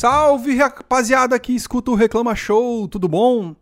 Salve rapaziada que escuta o Reclama Show, tudo bom?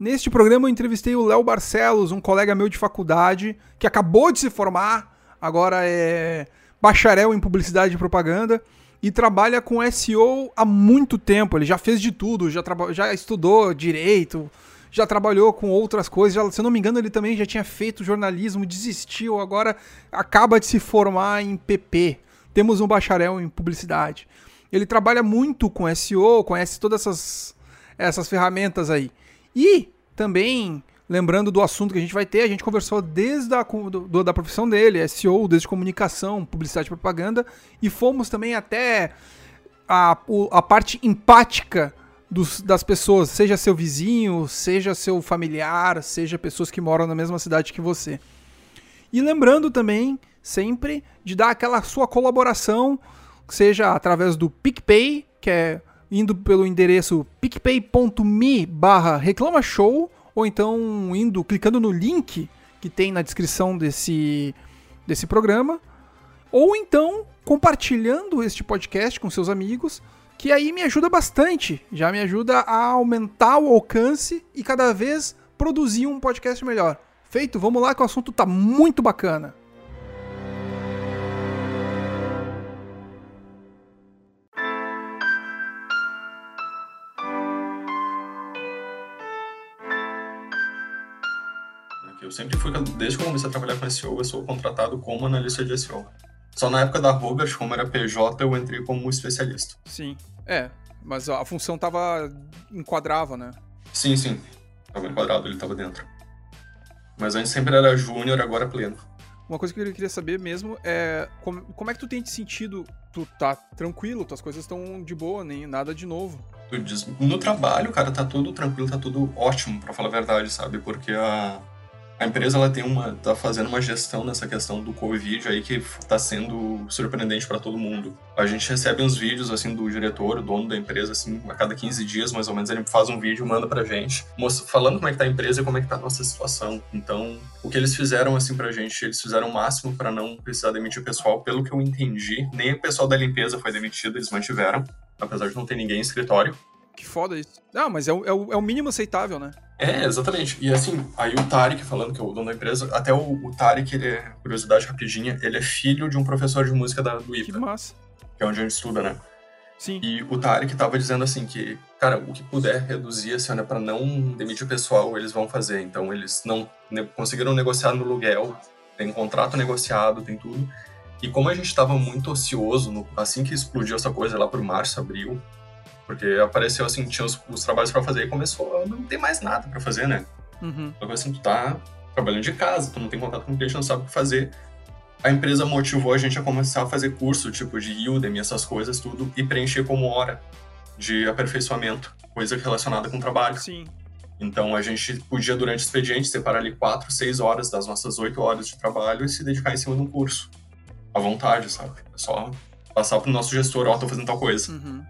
Neste programa eu entrevistei o Léo Barcelos, um colega meu de faculdade que acabou de se formar, agora é bacharel em publicidade e propaganda e trabalha com SEO há muito tempo. Ele já fez de tudo, já, já estudou direito, já trabalhou com outras coisas. Já, se eu não me engano, ele também já tinha feito jornalismo, desistiu, agora acaba de se formar em PP. Temos um bacharel em publicidade. Ele trabalha muito com SEO, conhece todas essas, essas ferramentas aí. E também, lembrando do assunto que a gente vai ter, a gente conversou desde a do, da profissão dele, SEO, desde comunicação, publicidade e propaganda, e fomos também até a, a parte empática dos, das pessoas, seja seu vizinho, seja seu familiar, seja pessoas que moram na mesma cidade que você. E lembrando também, sempre, de dar aquela sua colaboração seja através do PicPay, que é indo pelo endereço picpay.me barra reclamashow, ou então indo, clicando no link que tem na descrição desse, desse programa, ou então compartilhando este podcast com seus amigos, que aí me ajuda bastante, já me ajuda a aumentar o alcance e cada vez produzir um podcast melhor. Feito, vamos lá que o assunto tá muito bacana. Sempre fui, desde que eu comecei a trabalhar com SEO, eu sou contratado como analista de SEO. Só na época da Robert, como era PJ, eu entrei como especialista. Sim. É, mas a função tava. enquadrava, né? Sim, sim. Tava enquadrado, ele tava dentro. Mas antes sempre era júnior, agora é pleno. Uma coisa que eu queria saber mesmo é como, como é que tu tem sentido? Tu tá tranquilo, tuas coisas estão de boa, nem nada de novo. Tu diz, no trabalho, cara, tá tudo tranquilo, tá tudo ótimo, para falar a verdade, sabe? Porque a a empresa ela tem uma tá fazendo uma gestão nessa questão do covid aí que está sendo surpreendente para todo mundo. A gente recebe uns vídeos assim do diretor, o dono da empresa assim, a cada 15 dias mais ou menos ele faz um vídeo, manda pra gente, falando como é que tá a empresa e como é que tá a nossa situação. Então, o que eles fizeram assim pra gente, eles fizeram o máximo para não precisar demitir o pessoal, pelo que eu entendi, nem o pessoal da limpeza foi demitido, eles mantiveram, apesar de não ter ninguém em escritório. Que foda isso. Não, mas é o, é o, é o mínimo aceitável, né? É, exatamente. E assim, aí o Tarek, falando que é o dono da empresa, até o, o Tarek, ele é, curiosidade rapidinha, ele é filho de um professor de música da, do IPA. Que massa. Que é onde a gente estuda, né? Sim. E o Tarek tava dizendo assim que, cara, o que puder reduzir, assim, né, pra não demitir o pessoal, eles vão fazer. Então, eles não ne conseguiram negociar no aluguel, tem contrato negociado, tem tudo. E como a gente tava muito ocioso, no, assim que explodiu essa coisa lá por março, abril, porque apareceu assim, tinha os, os trabalhos para fazer e começou a não ter mais nada para fazer, né? Uhum. Então, assim, tu tá trabalhando de casa, tu não tem contato com o cliente, não sabe o que fazer. A empresa motivou a gente a começar a fazer curso, tipo, de Udemy, essas coisas, tudo, e preencher como hora de aperfeiçoamento, coisa relacionada com o trabalho. Sim. Então, a gente podia, durante o expediente, separar ali quatro, seis horas das nossas oito horas de trabalho e se dedicar em cima de um curso. À vontade, sabe? É só passar pro nosso gestor, ó, oh, tô fazendo tal coisa. Uhum.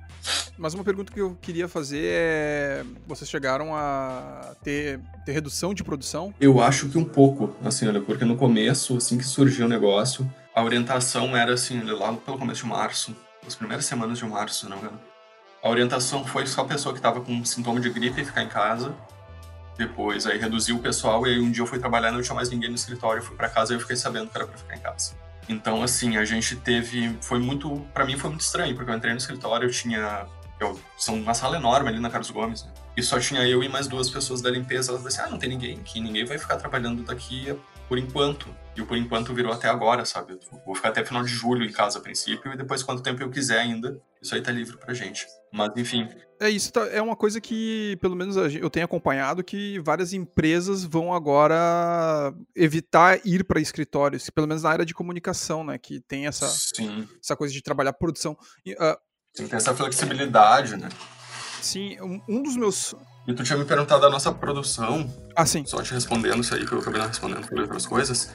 Mas uma pergunta que eu queria fazer é: vocês chegaram a ter, ter redução de produção? Eu acho que um pouco, assim, olha, porque no começo, assim que surgiu o negócio, a orientação era assim, lá pelo começo de março, as primeiras semanas de março, não engano. A orientação foi só a pessoa que estava com sintoma de gripe ficar em casa. Depois, aí reduziu o pessoal e aí um dia eu fui trabalhar, não tinha mais ninguém no escritório, fui para casa e eu fiquei sabendo que era para ficar em casa. Então, assim, a gente teve. Foi muito. para mim foi muito estranho, porque eu entrei no escritório, eu tinha. Eu, são uma sala enorme ali na Carlos Gomes, né? E só tinha eu e mais duas pessoas da limpeza. Elas assim: ah, não tem ninguém aqui, ninguém vai ficar trabalhando daqui por enquanto. E o por enquanto virou até agora, sabe? Eu vou ficar até final de julho em casa a princípio, e depois, quanto tempo eu quiser ainda, isso aí tá livre pra gente. Mas, enfim. É, isso tá, é uma coisa que, pelo menos eu tenho acompanhado, que várias empresas vão agora evitar ir para escritórios, pelo menos na área de comunicação, né? Que tem essa, Sim. essa coisa de trabalhar produção. E, uh, tem essa flexibilidade, né? Sim, um, um dos meus e tu tinha me perguntado da nossa produção. Ah, sim. Só te respondendo isso aí, que eu acabei não respondendo por outras coisas.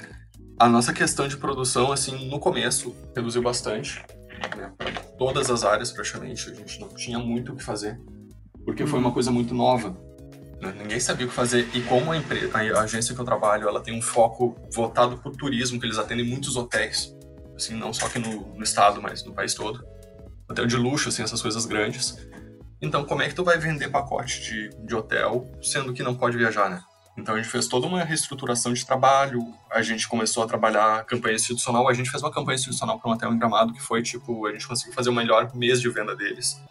A nossa questão de produção, assim, no começo, reduziu bastante. Né? Todas as áreas, praticamente. A gente não tinha muito o que fazer. Porque foi uma coisa muito nova. Né? Ninguém sabia o que fazer. E como a, empresa, a agência que eu trabalho, ela tem um foco voltado para o turismo, que eles atendem muitos hotéis. Assim, não só aqui no, no estado, mas no país todo. Hotel de luxo, assim, essas coisas grandes Então, como é que tu vai vender pacote de, de hotel, sendo que não pode viajar, né? Então a gente fez toda uma reestruturação de trabalho, a gente começou a trabalhar campanha institucional, a gente fez uma campanha institucional para um hotel em Gramado que foi tipo, a gente conseguiu fazer o melhor mês de venda deles,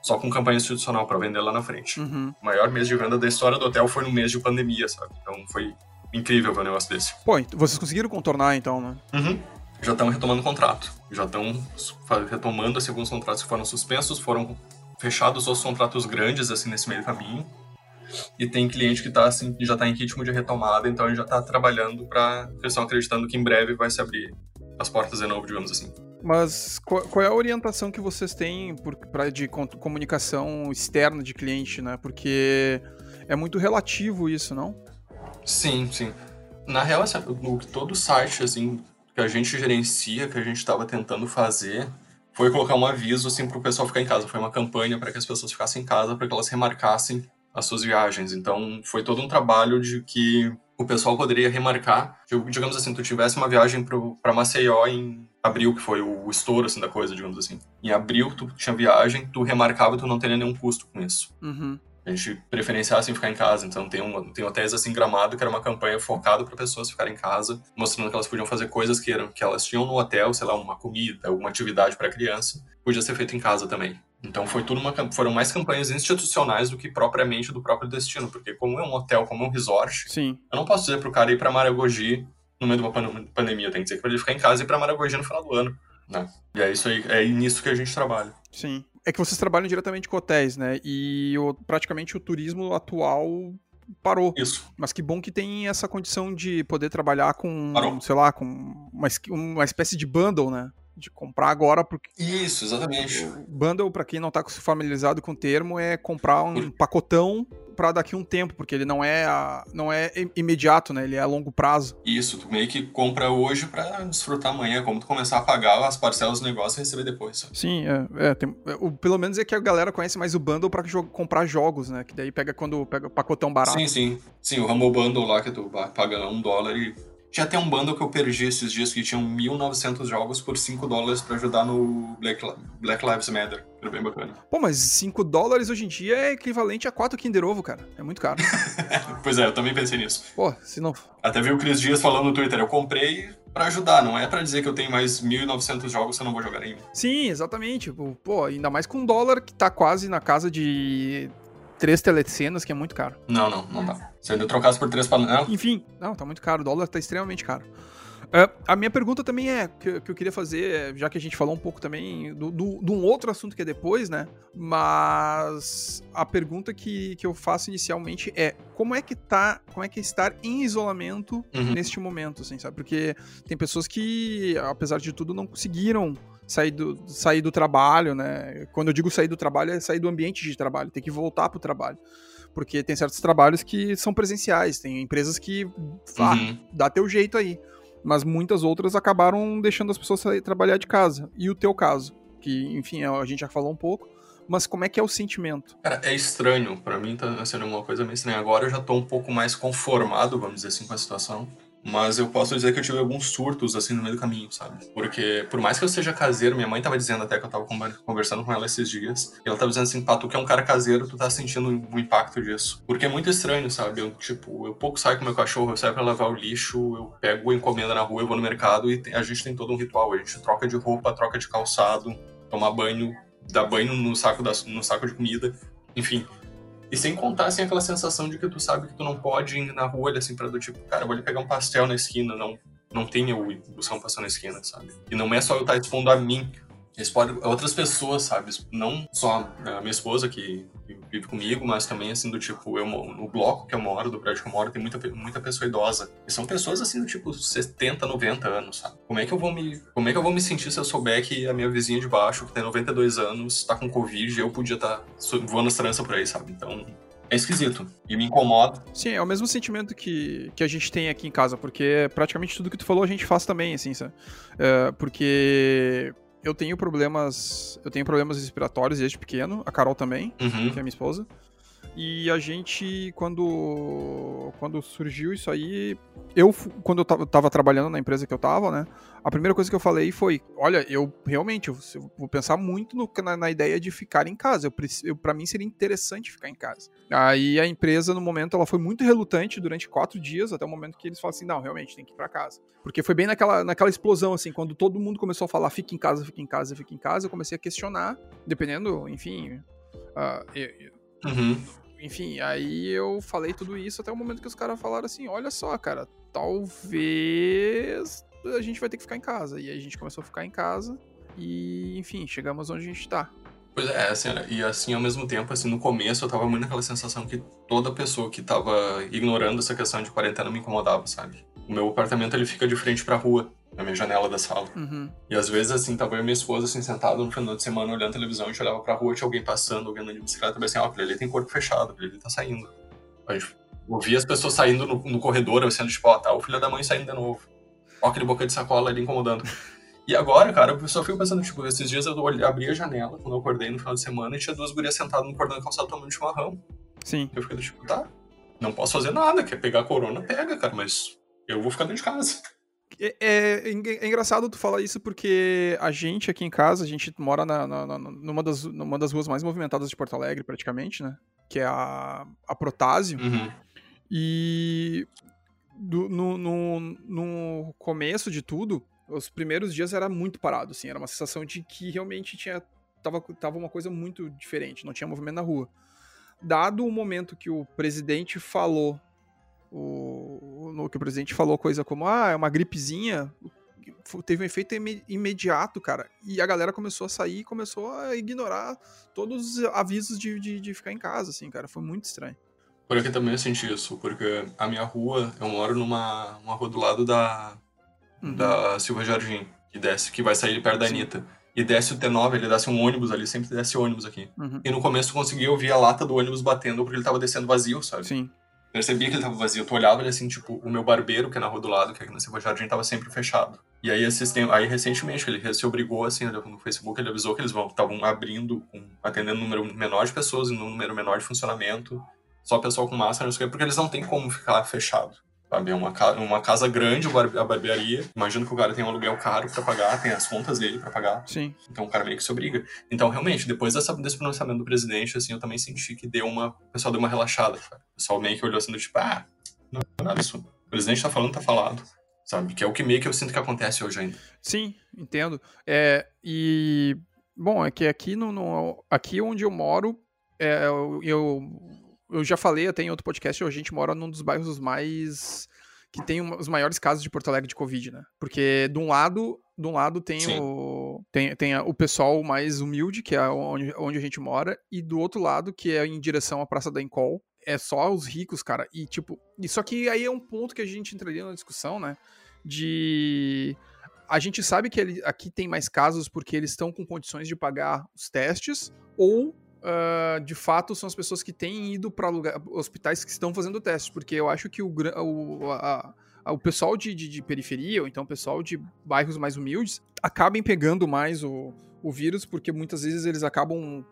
só com campanha institucional para vender lá na frente. Uhum. O maior mês de venda da história do hotel foi no mês de pandemia, sabe? Então foi incrível ver um negócio desse. Pô, vocês conseguiram contornar então, né? Uhum. Já estão retomando o contrato, já estão retomando assim, alguns contratos que foram suspensos, foram fechados outros contratos grandes assim nesse meio caminho e tem cliente que tá, assim, já está em ritmo de retomada, então a gente já está trabalhando para eles estão acreditando que em breve vai se abrir as portas de novo, digamos assim. Mas qual, qual é a orientação que vocês têm por, pra, de comunicação externa de cliente, né? Porque é muito relativo isso, não? Sim, sim. Na real, assim, o todo site assim, que a gente gerencia, que a gente estava tentando fazer, foi colocar um aviso assim, para o pessoal ficar em casa. Foi uma campanha para que as pessoas ficassem em casa, para que elas remarcassem as suas viagens. Então, foi todo um trabalho de que o pessoal poderia remarcar. Digamos assim, tu tivesse uma viagem para Maceió em abril, que foi o estouro assim, da coisa, digamos assim. Em abril, tu tinha viagem, tu remarcava e tu não teria nenhum custo com isso. Uhum. A gente preferenciava assim ficar em casa, então tem, um, tem hotéis assim gramado que era uma campanha focada para pessoas ficarem em casa, mostrando que elas podiam fazer coisas que eram que elas tinham no hotel, sei lá, uma comida, alguma atividade para criança, podia ser feito em casa também. Então foi tudo uma, foram mais campanhas institucionais do que propriamente do próprio destino, porque como é um hotel, como é um resort, Sim. eu não posso dizer pro cara ir para Maragogi no meio de uma pandemia, tenho que dizer que ele ficar em casa e ir para Maragogi no final do ano, né? E é isso aí, é nisso que a gente trabalha. Sim. É que vocês trabalham diretamente com hotéis, né? E o, praticamente o turismo atual parou. Isso. Mas que bom que tem essa condição de poder trabalhar com, Parou. sei lá, com uma, uma espécie de bundle, né? De comprar agora porque isso exatamente. bundle para quem não tá familiarizado com o termo é comprar um pacotão para daqui um tempo porque ele não é a, não é imediato né? Ele é a longo prazo. Isso tu meio que compra hoje para desfrutar amanhã como tu começar a pagar as parcelas do negócio e receber depois sabe? sim é, é, tem, é, o, pelo menos é que a galera conhece mais o bundle para jo comprar jogos né? Que daí pega quando pega o pacotão barato. Sim sim. Sim o Rumble Bundle lá que tu paga um dólar e tinha até um bundle que eu perdi esses dias que tinham 1.900 jogos por 5 dólares para ajudar no Black, Black Lives Matter. Era bem bacana. Pô, mas 5 dólares hoje em dia é equivalente a 4 Kinder Ovo, cara. É muito caro. pois é, eu também pensei nisso. Pô, se não. Até vi o Cris Dias falando no Twitter, eu comprei para ajudar, não é para dizer que eu tenho mais 1.900 jogos que eu não vou jogar nenhum. Sim, exatamente. Pô, ainda mais com um dólar que tá quase na casa de três telecenas, que é muito caro. Não, não, não dá. Se eu trocasse por três panelas. Enfim, não, tá muito caro. O dólar tá extremamente caro. Uh, a minha pergunta também é, que, que, eu queria fazer, já que a gente falou um pouco também de um outro assunto que é depois, né? Mas a pergunta que, que eu faço inicialmente é como é que tá, como é que é estar em isolamento uhum. neste momento, assim, sabe? Porque tem pessoas que, apesar de tudo, não conseguiram sair do, sair do trabalho, né? Quando eu digo sair do trabalho, é sair do ambiente de trabalho, ter que voltar pro trabalho. Porque tem certos trabalhos que são presenciais, tem empresas que ah, uhum. dá teu jeito aí. Mas muitas outras acabaram deixando as pessoas sair, trabalhar de casa. E o teu caso, que, enfim, a gente já falou um pouco, mas como é que é o sentimento? Cara, é estranho. para mim tá sendo uma coisa meio estranha. Agora eu já tô um pouco mais conformado, vamos dizer assim, com a situação. Mas eu posso dizer que eu tive alguns surtos, assim, no meio do caminho, sabe? Porque, por mais que eu seja caseiro, minha mãe tava dizendo até que eu tava conversando com ela esses dias, e ela tava dizendo assim, pá, tu que é um cara caseiro, tu tá sentindo o impacto disso. Porque é muito estranho, sabe? Eu, tipo, eu pouco saio com meu cachorro, eu saio pra lavar o lixo, eu pego encomenda na rua, eu vou no mercado e a gente tem todo um ritual. A gente troca de roupa, troca de calçado, tomar banho, dá banho no saco, da, no saco de comida. Enfim, e sem contar, assim, aquela sensação de que tu sabe que tu não pode ir na rua, assim, pra do tipo, cara, vou ali pegar um pastel na esquina, não, não tem eu buscar um pastel na esquina, sabe? E não é só eu estar expondo a mim eles podem, outras pessoas, sabe? Não só a minha esposa que, vive comigo, mas também, assim, do tipo, eu, no bloco que eu moro, do prédio que eu moro, tem muita, muita pessoa idosa. E são pessoas, assim, do tipo, 70, 90 anos, sabe? Como é que eu vou me, como é que eu vou me sentir se eu souber que a minha vizinha de baixo, que tem 92 anos, tá com Covid e eu podia estar tá voando as tranças por aí, sabe? Então, é esquisito e me incomoda. Sim, é o mesmo sentimento que, que a gente tem aqui em casa, porque praticamente tudo que tu falou a gente faz também, assim, sabe? É, porque eu tenho problemas. Eu tenho problemas respiratórios desde pequeno, a Carol também, uhum. que é minha esposa. E a gente, quando, quando surgiu isso aí, eu, quando eu tava, trabalhando na empresa que eu tava, né, a primeira coisa que eu falei foi, olha, eu realmente, eu, eu vou pensar muito no, na, na, ideia de ficar em casa, eu, eu para mim seria interessante ficar em casa. Aí a empresa, no momento, ela foi muito relutante durante quatro dias, até o momento que eles falaram assim, não, realmente, tem que ir pra casa. Porque foi bem naquela, naquela explosão, assim, quando todo mundo começou a falar, fica em casa, fica em casa, fica em casa, eu comecei a questionar, dependendo, enfim... Uh, eu, Uhum enfim, aí eu falei tudo isso até o momento que os caras falaram assim: olha só, cara, talvez a gente vai ter que ficar em casa. E aí a gente começou a ficar em casa e, enfim, chegamos onde a gente tá. Pois é, assim, e assim, ao mesmo tempo, assim, no começo eu tava muito naquela sensação que toda pessoa que tava ignorando essa questão de quarentena me incomodava, sabe? O meu apartamento, ele fica de frente pra rua na minha janela da sala. Uhum. E às vezes, assim, tava eu e minha esposa, assim, sentado no final de semana olhando televisão, a gente olhava pra rua, tinha alguém passando, alguém andando de bicicleta, e assim, ó, ah, ali tem corpo fechado, ele tá saindo. A gente ouvia as pessoas saindo no, no corredor, sendo tipo, ó, tá o filho da mãe saindo de novo. Ó, aquele boca de sacola ali incomodando. E agora, cara, eu só fico pensando, tipo, esses dias eu abri a janela, quando eu acordei no final de semana, e tinha duas gurias sentadas no cordão calçado tomando chimarrão. Sim. Eu fiquei tipo, tá, não posso fazer nada, quer pegar a corona, pega, cara, mas eu vou ficar dentro de casa. É, é, é, engraçado tu falar isso porque a gente aqui em casa, a gente mora na, na, na, numa, das, numa das ruas mais movimentadas de Porto Alegre, praticamente, né? Que é a, a Protásio. Uhum. E do, no, no, no começo de tudo, os primeiros dias era muito parado, assim. Era uma sensação de que realmente tinha tava, tava uma coisa muito diferente, não tinha movimento na rua. Dado o momento que o presidente falou o, que o presidente falou coisa como, ah, é uma gripezinha, teve um efeito imediato, cara. E a galera começou a sair e começou a ignorar todos os avisos de, de, de, ficar em casa, assim, cara. Foi muito estranho. Por aqui também eu senti isso, porque a minha rua, eu moro numa uma rua do lado da, uhum. da Silva Jardim, que desce, que vai sair perto da Sim. Anitta. E desce o T9, ele desce um ônibus ali, sempre desce ônibus aqui. Uhum. E no começo tu conseguia ouvir a lata do ônibus batendo porque ele tava descendo vazio, sabe? Sim percebia que ele tava vazio. Tu olhava ele assim, tipo, o meu barbeiro, que é na rua do lado, que é aqui na Silva Jardim, tava sempre fechado. E aí, esses aí recentemente, ele se obrigou, assim, no Facebook, ele avisou que eles estavam abrindo, atendendo um número menor de pessoas e um número menor de funcionamento, só pessoal com máscara, não sei o quê, porque eles não têm como ficar fechado. Sabe? É uma, uma casa grande a barbearia. Imagino que o cara tem um aluguel caro para pagar, tem as contas dele para pagar. Sim. Então o cara meio que se obriga. Então, realmente, depois dessa, desse pronunciamento do presidente, assim, eu também senti que deu uma. O pessoal deu uma relaxada. Sabe? O pessoal meio que olhou assim, do tipo, ah, não é nada isso. O presidente tá falando, tá falado. Sabe? Que é o que meio que eu sinto que acontece hoje ainda. Sim, entendo. É, e. Bom, é que aqui, no, no aqui onde eu moro, é, eu, eu eu já falei até em outro podcast, a gente mora num dos bairros mais que tem uma, os maiores casos de Porto Alegre de Covid, né? Porque de um lado, de um lado tem o tem, tem o pessoal mais humilde, que é onde, onde a gente mora, e do outro lado, que é em direção à Praça da Encol, é só os ricos, cara. E tipo, só que aí é um ponto que a gente entraria na discussão, né? De a gente sabe que ele, aqui tem mais casos porque eles estão com condições de pagar os testes, ou uh, de fato são as pessoas que têm ido para hospitais que estão fazendo testes, porque eu acho que o, o, a, a, o pessoal de, de, de, periferia, ou então o pessoal de bairros mais humildes, acabem pegando mais o, o vírus, porque muitas vezes eles acabam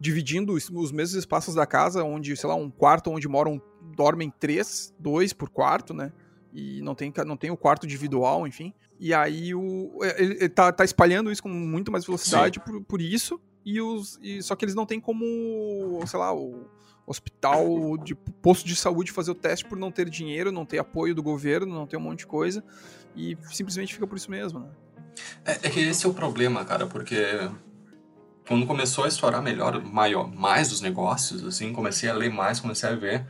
dividindo os, os mesmos espaços da casa, onde, sei lá, um quarto onde moram, dormem três, dois por quarto, né? e não tem, não tem o quarto individual, enfim. E aí o, ele, ele tá, tá espalhando isso com muito mais velocidade por, por isso e os e, só que eles não têm como, sei lá, o hospital de posto de saúde fazer o teste por não ter dinheiro, não ter apoio do governo, não ter um monte de coisa e simplesmente fica por isso mesmo, né? É, é que esse é o problema, cara, porque quando começou a estourar melhor, maior, mais os negócios, assim, comecei a ler mais, comecei a ver,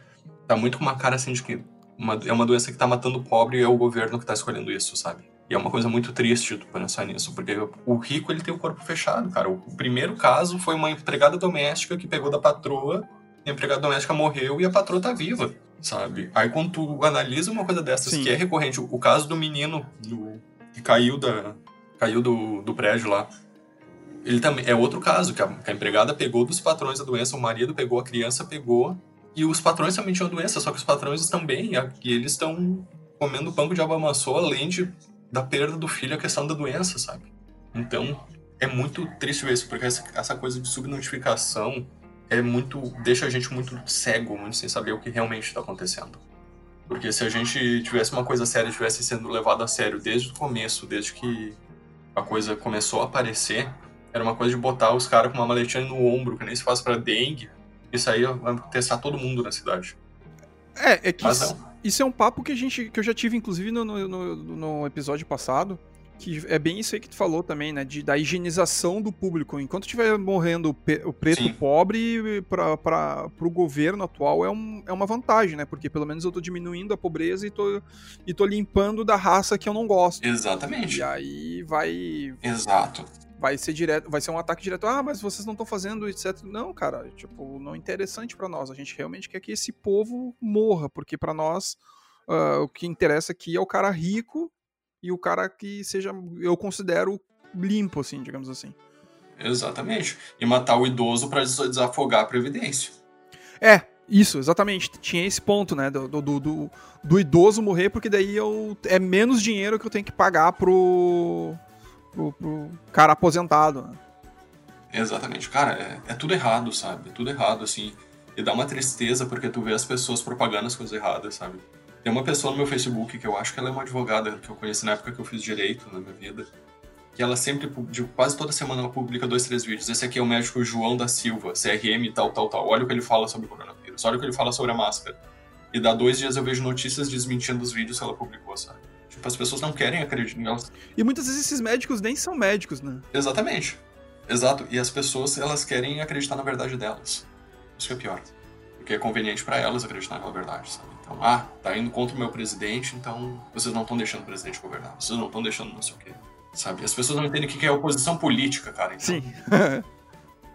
tá muito com uma cara assim de que uma, é uma doença que tá matando o pobre e é o governo que tá escolhendo isso, sabe? E é uma coisa muito triste tu pensar nisso, porque o rico ele tem o corpo fechado, cara. O primeiro caso foi uma empregada doméstica que pegou da patroa, a empregada doméstica morreu e a patroa tá viva, sabe? Aí quando tu analisa uma coisa dessas Sim. que é recorrente, o, caso do menino do, que caiu da caiu do, do prédio lá, ele também é outro caso que a, que a empregada pegou dos patrões a doença, o marido pegou, a criança pegou e os patrões também tinham doença, só que os patrões estão bem e eles estão comendo pão de amassou, além de da perda do filho a questão da doença, sabe? Então, é muito triste ver isso, porque essa, essa coisa de subnotificação é muito. deixa a gente muito cego, muito sem saber o que realmente está acontecendo. Porque se a gente tivesse uma coisa séria, tivesse sendo levado a sério desde o começo, desde que a coisa começou a aparecer, era uma coisa de botar os caras com uma maletinha no ombro, que nem se faz para dengue, isso aí vai testar todo mundo na cidade. É, é que isso, isso, é um papo que, a gente, que eu já tive, inclusive, no, no, no episódio passado, que é bem isso aí que tu falou também, né? De, da higienização do público. Enquanto estiver morrendo o preto Sim. pobre, para o governo atual é, um, é uma vantagem, né? Porque pelo menos eu tô diminuindo a pobreza e tô, e tô limpando da raça que eu não gosto. Exatamente. E aí vai. Exato. Vai ser direto, vai ser um ataque direto. Ah, mas vocês não estão fazendo, etc. Não, cara, tipo, não é interessante para nós. A gente realmente quer que esse povo morra, porque para nós uh, o que interessa aqui é o cara rico e o cara que seja, eu considero limpo, assim, digamos assim. Exatamente. E matar o idoso para desafogar a Previdência. É, isso, exatamente. Tinha esse ponto, né? Do, do, do, do, idoso morrer, porque daí eu, é menos dinheiro que eu tenho que pagar pro, pro, pro cara aposentado. Né? Exatamente. Cara, é, é, tudo errado, sabe? É tudo errado, assim. E dá uma tristeza porque tu vê as pessoas propagando as coisas erradas, sabe? Tem uma pessoa no meu Facebook que eu acho que ela é uma advogada que eu conheci na época que eu fiz direito na minha vida. Que ela sempre, de quase toda semana, ela publica dois, três vídeos. Esse aqui é o médico João da Silva, CRM tal, tal, tal. Olha o que ele fala sobre o coronavírus, olha o que ele fala sobre a máscara. E dá dois dias eu vejo notícias desmentindo os vídeos que ela publicou, sabe? Tipo, as pessoas não querem acreditar nelas. E muitas vezes esses médicos nem são médicos, né? Exatamente. Exato. E as pessoas, elas querem acreditar na verdade delas. Isso que é pior. Porque é conveniente para elas acreditar na verdade, sabe? Então, ah, tá indo contra o meu presidente, então vocês não estão deixando o presidente governar. Vocês não estão deixando não sei o quê. Sabe? As pessoas não entendem o que é oposição política, cara. Então, Sim.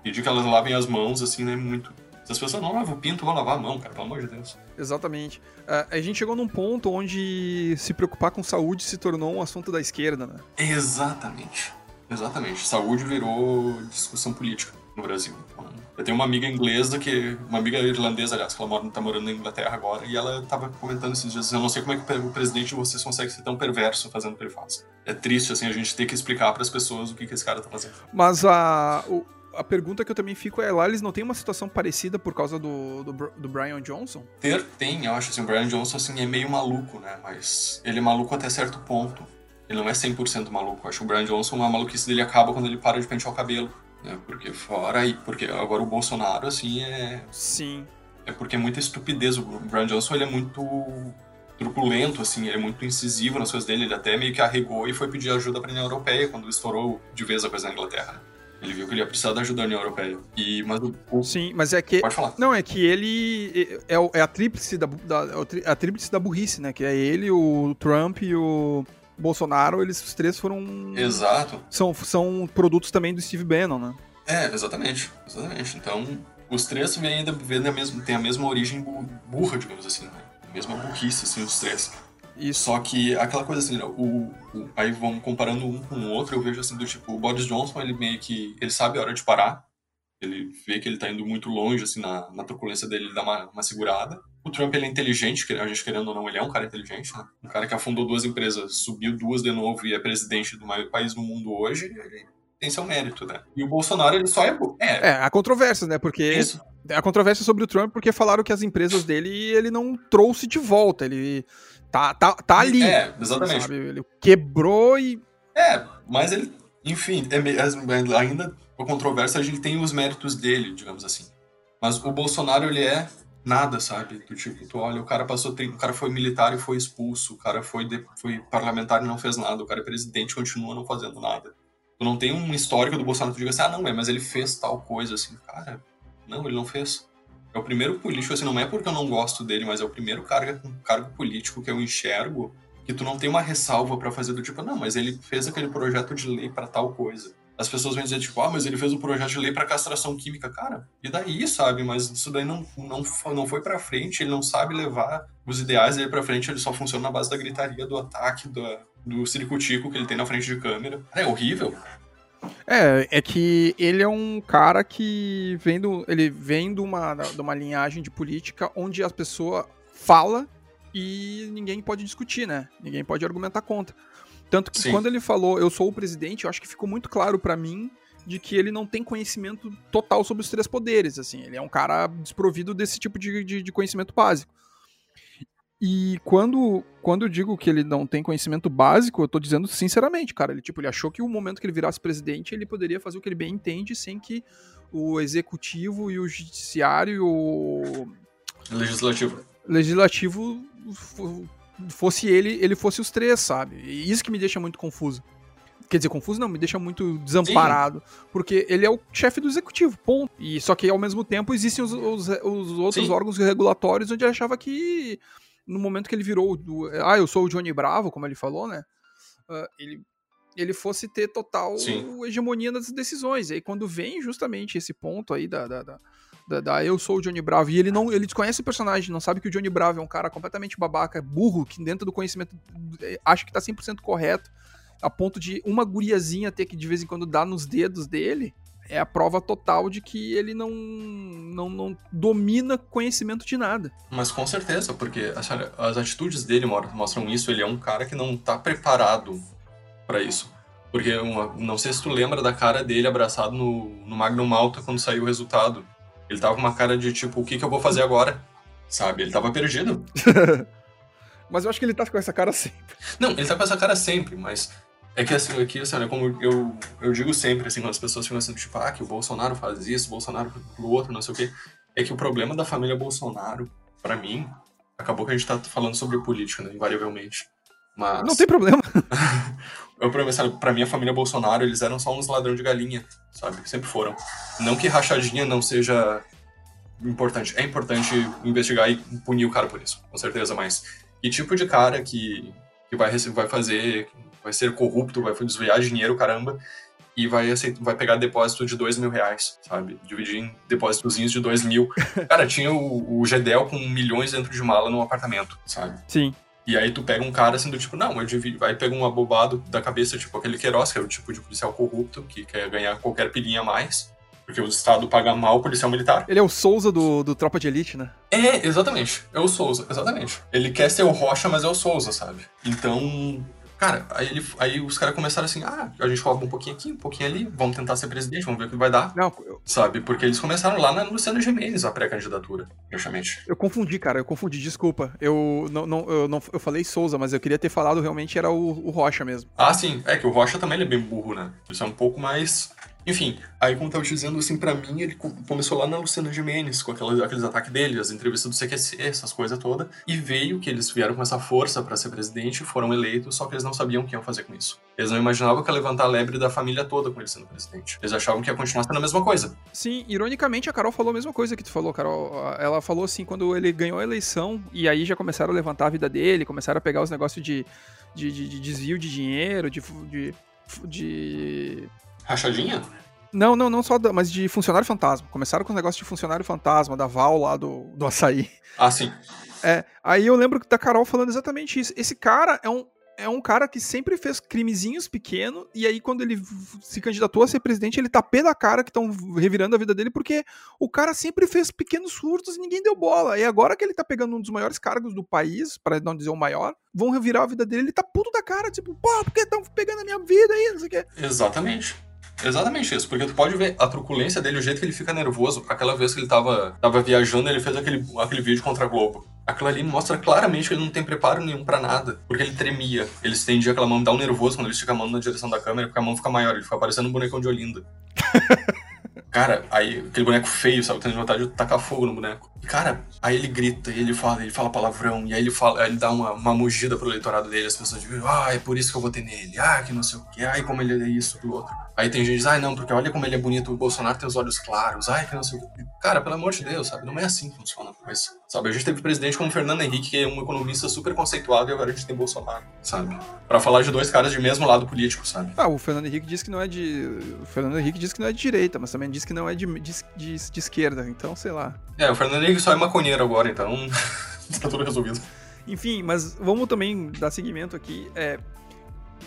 pedir que elas lavem as mãos, assim, né? Muito. Se as pessoas não lavam o pinto, vão lavar a mão, cara, pelo amor de Deus. Exatamente. Uh, a gente chegou num ponto onde se preocupar com saúde se tornou um assunto da esquerda, né? Exatamente. Exatamente. Saúde virou discussão política no Brasil. Então, eu tenho uma amiga inglesa que. Uma amiga irlandesa, aliás, que ela mora, tá morando na Inglaterra agora, e ela tava comentando esses dias, eu não sei como é que o presidente de vocês consegue ser tão perverso fazendo o que ele faz. É triste, assim, a gente ter que explicar para as pessoas o que, que esse cara tá fazendo. Mas a. O, a pergunta que eu também fico é, lá eles não têm uma situação parecida por causa do, do, do, Brian Johnson? Ter, tem, eu acho assim, o Brian Johnson assim, é meio maluco, né? Mas ele é maluco até certo ponto. Ele não é 100% maluco. Eu acho que o Brian Johnson, a maluquice dele acaba quando ele para de pentear o cabelo. Né? Porque fora aí, porque agora o Bolsonaro, assim, é. Sim. É porque é muita estupidez. O Brian Johnson, ele é muito truculento, assim, ele é muito incisivo nas coisas dele. Ele até meio que arregou e foi pedir ajuda pra União Europeia quando estourou de vez a coisa na Inglaterra. Ele viu que ele ia precisar da ajuda da União Europeia. E, mas o, Sim, mas é que. Pode falar. Não, é que ele. É, é a tríplice da, da, é a tríplice da burrice, né? Que é ele, o Trump e o Bolsonaro, eles os três foram. Exato. São, são produtos também do Steve Bannon, né? É, exatamente. Exatamente. Então, os três vêm ainda vêm a mesma, têm a mesma origem burra, digamos assim, né? A mesma burrice, assim, os três. E Só que aquela coisa assim, né, o, o, aí vão comparando um com o outro, eu vejo assim, do tipo, o Boris Johnson, ele meio que, ele sabe a hora de parar, ele vê que ele tá indo muito longe, assim, na, na truculência dele, ele dá uma, uma segurada. O Trump, ele é inteligente, a gente querendo ou não, ele é um cara inteligente, né? Um cara que afundou duas empresas, subiu duas de novo e é presidente do maior país do mundo hoje, ele tem seu mérito, né? E o Bolsonaro, ele só é... É, é há controvérsias, né? Porque... Isso. A controvérsia sobre o Trump porque falaram que as empresas dele ele não trouxe de volta, ele tá, tá, tá ali. É, exatamente. Sabe? Ele quebrou e... É, mas ele... Enfim, é, ainda a controvérsia, a gente tem os méritos dele, digamos assim. Mas o Bolsonaro, ele é nada, sabe? Do tipo, tu olha, o cara passou, o cara foi militar e foi expulso, o cara foi, de, foi parlamentar e não fez nada, o cara é presidente e continua não fazendo nada. Tu não tem um histórico do Bolsonaro que tu diga assim, ah, não, é, mas ele fez tal coisa, assim, cara, não, ele não fez. É o primeiro político, assim, não é porque eu não gosto dele, mas é o primeiro cargo, cargo político que eu enxergo que tu não tem uma ressalva para fazer do tipo, não, mas ele fez aquele projeto de lei para tal coisa as pessoas vão dizer, tipo, ah, mas ele fez um projeto de lei para castração química. Cara, e daí, sabe? Mas isso daí não, não, não foi para frente, ele não sabe levar os ideais dele para frente, ele só funciona na base da gritaria, do ataque, do, do ciricutico que ele tem na frente de câmera. É horrível. É, é que ele é um cara que vem, do, ele vem de, uma, de uma linhagem de política onde a pessoa fala e ninguém pode discutir, né? Ninguém pode argumentar contra. Tanto que Sim. quando ele falou, eu sou o presidente, eu acho que ficou muito claro para mim de que ele não tem conhecimento total sobre os três poderes, assim, ele é um cara desprovido desse tipo de, de, de conhecimento básico. E quando, quando eu digo que ele não tem conhecimento básico, eu tô dizendo sinceramente, cara. Ele, tipo, ele achou que o momento que ele virasse presidente, ele poderia fazer o que ele bem entende sem que o executivo e o judiciário e o Legislativo. legislativo fosse ele, ele fosse os três, sabe? E isso que me deixa muito confuso. Quer dizer, confuso não, me deixa muito desamparado. Sim. Porque ele é o chefe do executivo, ponto. E só que ao mesmo tempo existem os, os, os outros Sim. órgãos regulatórios onde ele achava que no momento que ele virou do, ah, eu sou o Johnny Bravo, como ele falou, né? Uh, ele, ele fosse ter total Sim. hegemonia das decisões. E aí quando vem justamente esse ponto aí da, da, da, da, eu sou o Johnny Bravo e ele não ele desconhece o personagem, não sabe que o Johnny Bravo é um cara completamente babaca, burro, que dentro do conhecimento é, acha que tá 100% correto, a ponto de uma guriazinha ter que de vez em quando dar nos dedos dele é a prova total de que ele não, não, não domina conhecimento de nada. Mas com certeza, porque assim, as atitudes dele mostram isso. Ele é um cara que não tá preparado para isso. Porque uma, não sei se tu lembra da cara dele abraçado no, no Magnum Malta quando saiu o resultado. Ele tava com uma cara de tipo, o que, que eu vou fazer agora? Sabe? Ele tava perdido. mas eu acho que ele tá com essa cara sempre. Não, ele tá com essa cara sempre, mas é que assim, aqui, assim, né, como eu, eu digo sempre, assim, quando as pessoas ficam assim, tipo, ah, que o Bolsonaro faz isso, o Bolsonaro pro outro, não sei o quê, é que o problema da família Bolsonaro, para mim, acabou que a gente tá falando sobre política, né, invariavelmente. Mas... Não tem problema. eu problema, sabe, pra mim, a família Bolsonaro, eles eram só uns ladrão de galinha, sabe? Sempre foram. Não que rachadinha não seja importante. É importante investigar e punir o cara por isso, com certeza, mas que tipo de cara que, que vai, vai fazer vai ser corrupto, vai desviar dinheiro, caramba, e vai, aceitar, vai pegar depósito de dois mil reais, sabe? Dividir em depósitozinhos de dois mil. Cara, tinha o, o Gedel com milhões dentro de mala num apartamento, sabe? Sim. E aí tu pega um cara assim do tipo, não, eu divido, aí pega um abobado da cabeça, tipo aquele Queiroz, que é o tipo de policial corrupto, que quer ganhar qualquer pilinha a mais, porque o Estado paga mal o policial militar. Ele é o Souza do, do Tropa de Elite, né? É, exatamente. É o Souza, exatamente. Ele quer ser o Rocha, mas é o Souza, sabe? Então, Cara, aí, ele, aí os caras começaram assim, ah, a gente rouba um pouquinho aqui, um pouquinho ali, vamos tentar ser presidente, vamos ver o que vai dar. Não, eu... Sabe? Porque eles começaram lá na Luciana Gimenez, a pré-candidatura, praticamente. Eu confundi, cara, eu confundi, desculpa. Eu não, não, eu não eu falei Souza, mas eu queria ter falado realmente era o, o Rocha mesmo. Ah, sim. É que o Rocha também é bem burro, né? Isso é um pouco mais enfim, aí como eu tava te dizendo, assim, pra mim, ele começou lá na Luciana Gimenez, com aquelas, aqueles ataques dele, as entrevistas do CQC, essas coisas todas, e veio que eles vieram com essa força para ser presidente, foram eleitos, só que eles não sabiam o que iam fazer com isso. Eles não imaginavam que ia levantar a lebre da família toda com ele sendo presidente. Eles achavam que ia continuar sendo a mesma coisa. Sim, ironicamente, a Carol falou a mesma coisa que tu falou, Carol. Ela falou assim, quando ele ganhou a eleição, e aí já começaram a levantar a vida dele, começaram a pegar os negócios de, de, de, de desvio de dinheiro, de, de, de Rachadinha? Não, não, não só, da, mas de funcionário fantasma. Começaram com os negócios de funcionário fantasma, da Val lá do, do açaí. Ah, sim. É, aí eu lembro da Carol falando exatamente isso. Esse cara é um, é um cara que sempre fez crimezinhos pequenos, e aí quando ele se candidatou a ser presidente, ele tá pé da cara que estão revirando a vida dele, porque o cara sempre fez pequenos furtos e ninguém deu bola. E agora que ele tá pegando um dos maiores cargos do país, para não dizer o maior, vão revirar a vida dele, ele tá puto da cara, tipo, pô, por que estão pegando a minha vida aí? Não sei o quê. Exatamente. Exatamente isso, porque tu pode ver a truculência dele, o jeito que ele fica nervoso. Aquela vez que ele tava, tava viajando, ele fez aquele, aquele vídeo contra a Globo. Aquilo ali mostra claramente que ele não tem preparo nenhum para nada, porque ele tremia. Ele estendia aquela mão, dá um nervoso quando ele estica a mão na direção da câmera, porque a mão fica maior, ele fica parecendo um bonecão de Olinda. Cara, aí aquele boneco feio, sabe? Tendo vontade de tacar fogo no boneco. E, cara, aí ele grita, e ele fala, ele fala palavrão, e aí ele fala, aí ele dá uma, uma mugida pro eleitorado dele, as pessoas dizem, ah, é por isso que eu votei nele, ah, que não sei o que, ai, como ele é isso, aquilo outro. Aí tem gente que diz, ah, não, porque olha como ele é bonito, o Bolsonaro tem os olhos claros, ai, que não sei o que. Cara, pelo amor de Deus, sabe? Não é assim que funciona a coisa. Sabe? A gente teve presidente como Fernando Henrique, que é um economista super conceituado, e agora a gente tem Bolsonaro, sabe? Pra falar de dois caras de mesmo lado político, sabe? Ah, o Fernando Henrique diz que não é de. O Fernando Henrique diz que não é de direita, mas também diz que não é de, de, de, de esquerda, então sei lá. É, o Fernando Henrique só é maconheiro agora, então. tá tudo resolvido. Enfim, mas vamos também dar seguimento aqui. É,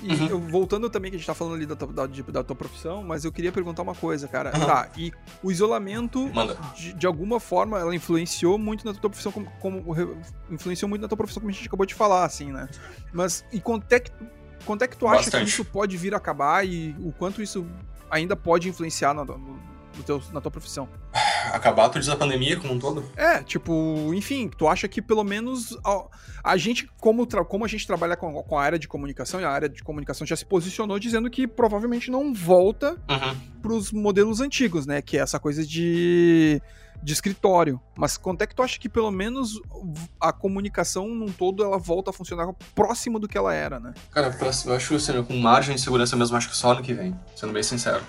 e uhum. eu, voltando também, que a gente tá falando ali da, da, da, tua profissão, mas eu queria perguntar uma coisa, cara. Uhum. Tá, e o isolamento, de, de, alguma forma, ela influenciou muito na tua profissão, como, como, influenciou muito na tua profissão, como a gente acabou de falar, assim, né? Mas, e quanto é que, quanto é que tu acha Bastante. que isso pode vir a acabar e o quanto isso ainda pode influenciar no, no, no teu, na tua profissão? Acabar, tu diz a pandemia como um todo? É, tipo, enfim, tu acha que pelo menos a, a gente, como, como a gente trabalha com, com, a área de comunicação, e a área de comunicação já se posicionou dizendo que provavelmente não volta uhum. pros modelos antigos, né? Que é essa coisa de de escritório. Mas quanto é que tu acha que pelo menos a comunicação num todo ela volta a funcionar próximo do que ela era, né? Cara, eu acho que assim, com margem de segurança mesmo, acho que só ano que vem, sendo bem sincero.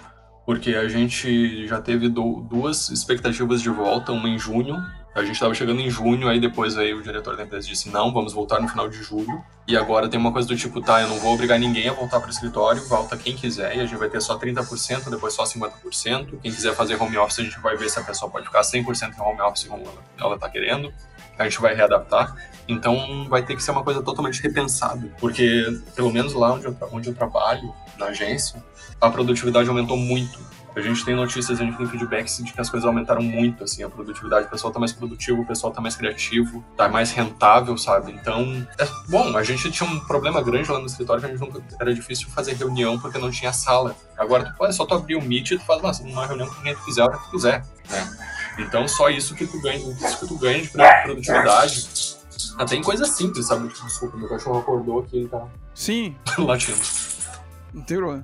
Porque a gente já teve duas expectativas de volta, uma em junho a gente estava chegando em junho, aí depois aí o diretor da empresa disse: não, vamos voltar no final de julho. E agora tem uma coisa do tipo: tá, eu não vou obrigar ninguém a voltar para o escritório, volta quem quiser, e a gente vai ter só 30%, depois só 50%. Quem quiser fazer home office, a gente vai ver se a pessoa pode ficar 100% em home office como ela está querendo. A gente vai readaptar. Então vai ter que ser uma coisa totalmente repensada, porque pelo menos lá onde eu, onde eu trabalho, na agência, a produtividade aumentou muito a gente tem notícias, a gente tem feedbacks de que as coisas aumentaram muito, assim, a produtividade, o pessoal tá mais produtivo, o pessoal tá mais criativo, tá mais rentável, sabe? Então, é bom, a gente tinha um problema grande lá no escritório que a gente nunca, era difícil fazer reunião porque não tinha sala. Agora, tu, é só tu abrir o Meet e tu faz uma, uma reunião com quem tu quiser, a hora que tu quiser, né? Então, só isso que tu ganha, isso que tu ganha de produtividade. Até em coisas simples, sabe? Desculpa, meu cachorro acordou aqui, ele tá... Sim. latindo.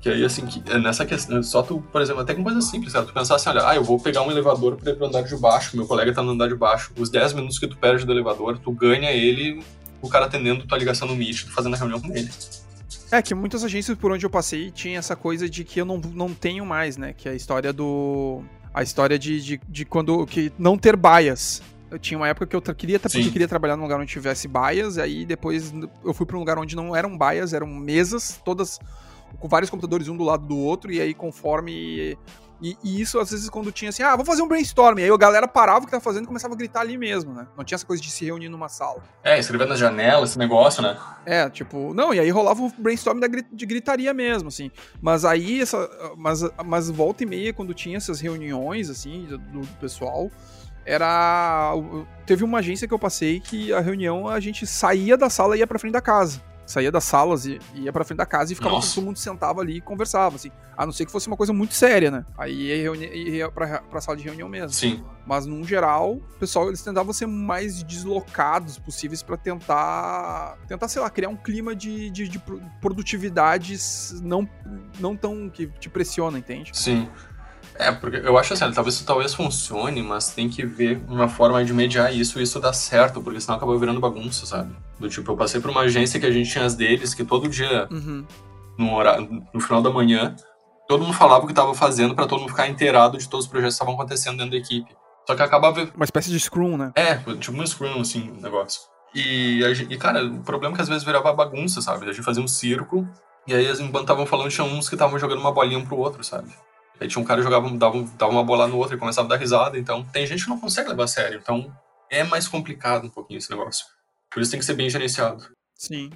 Que aí, assim, que, é nessa questão, só tu, por exemplo, até com coisas simples, sabe? Tu pensar assim, olha, ah, eu vou pegar um elevador pra ir pro andar de baixo, meu colega tá no andar de baixo, os 10 minutos que tu perde do elevador, tu ganha ele, o cara atendendo tua ligação no Meet, tu fazendo a reunião com ele. É, que muitas agências por onde eu passei tinha essa coisa de que eu não, não tenho mais, né? Que é a história do. A história de, de, de quando. que não ter baias. Eu tinha uma época que eu queria, porque eu queria trabalhar num lugar onde tivesse baias, aí depois eu fui para um lugar onde não eram baias, eram mesas, todas com vários computadores um do lado do outro, e aí conforme. E, e, isso, às vezes, quando tinha assim, ah, vou fazer um brainstorm. E aí a galera parava o que tava fazendo e começava a gritar ali mesmo, né? Não tinha essa coisa de se reunir numa sala. É, escrevendo na janela, esse negócio, né? É, tipo, não, e aí rolava o brainstorm da, de gritaria mesmo, assim. Mas aí, essa. Mas, mas volta e meia, quando tinha essas reuniões, assim, do, do pessoal, era. Teve uma agência que eu passei que a reunião a gente saía da sala e ia pra frente da casa saía das salas e ia pra frente da casa e ficava Nossa. todo mundo sentava ali e conversava, assim. A não ser que fosse uma coisa muito séria, né? Aí ia, ia pra, pra sala de reunião mesmo. Sim. Mas, num geral, o pessoal, eles tentavam ser mais deslocados possíveis para tentar, tentar, sei lá, criar um clima de, de, de produtividade não, não tão que te pressiona, entende? Sim. É, porque eu acho assim, talvez isso talvez funcione, mas tem que ver uma forma de mediar isso e isso dá certo, porque senão acaba virando bagunça, sabe? Do tipo, eu passei por uma agência que a gente tinha as deles, que todo dia, uhum. no, horário, no final da manhã, todo mundo falava o que estava fazendo para todo mundo ficar inteirado de todos os projetos que estavam acontecendo dentro da equipe. Só que acabava. Uma espécie de Scrum, né? É, tipo um Scrum, assim, negócio. E, e, cara, o problema é que às vezes virava bagunça, sabe? A gente fazia um circo, e aí, enquanto estavam falando, tinha uns que estavam jogando uma bolinha um pro outro, sabe? Aí tinha um cara que jogava, dava, dava uma bola no outro e começava a dar risada. Então, tem gente que não consegue levar a sério. Então, é mais complicado um pouquinho esse negócio. Por isso tem que ser bem gerenciado. Sim.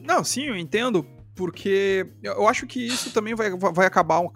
Não, sim, eu entendo porque eu acho que isso também vai, vai acabar um,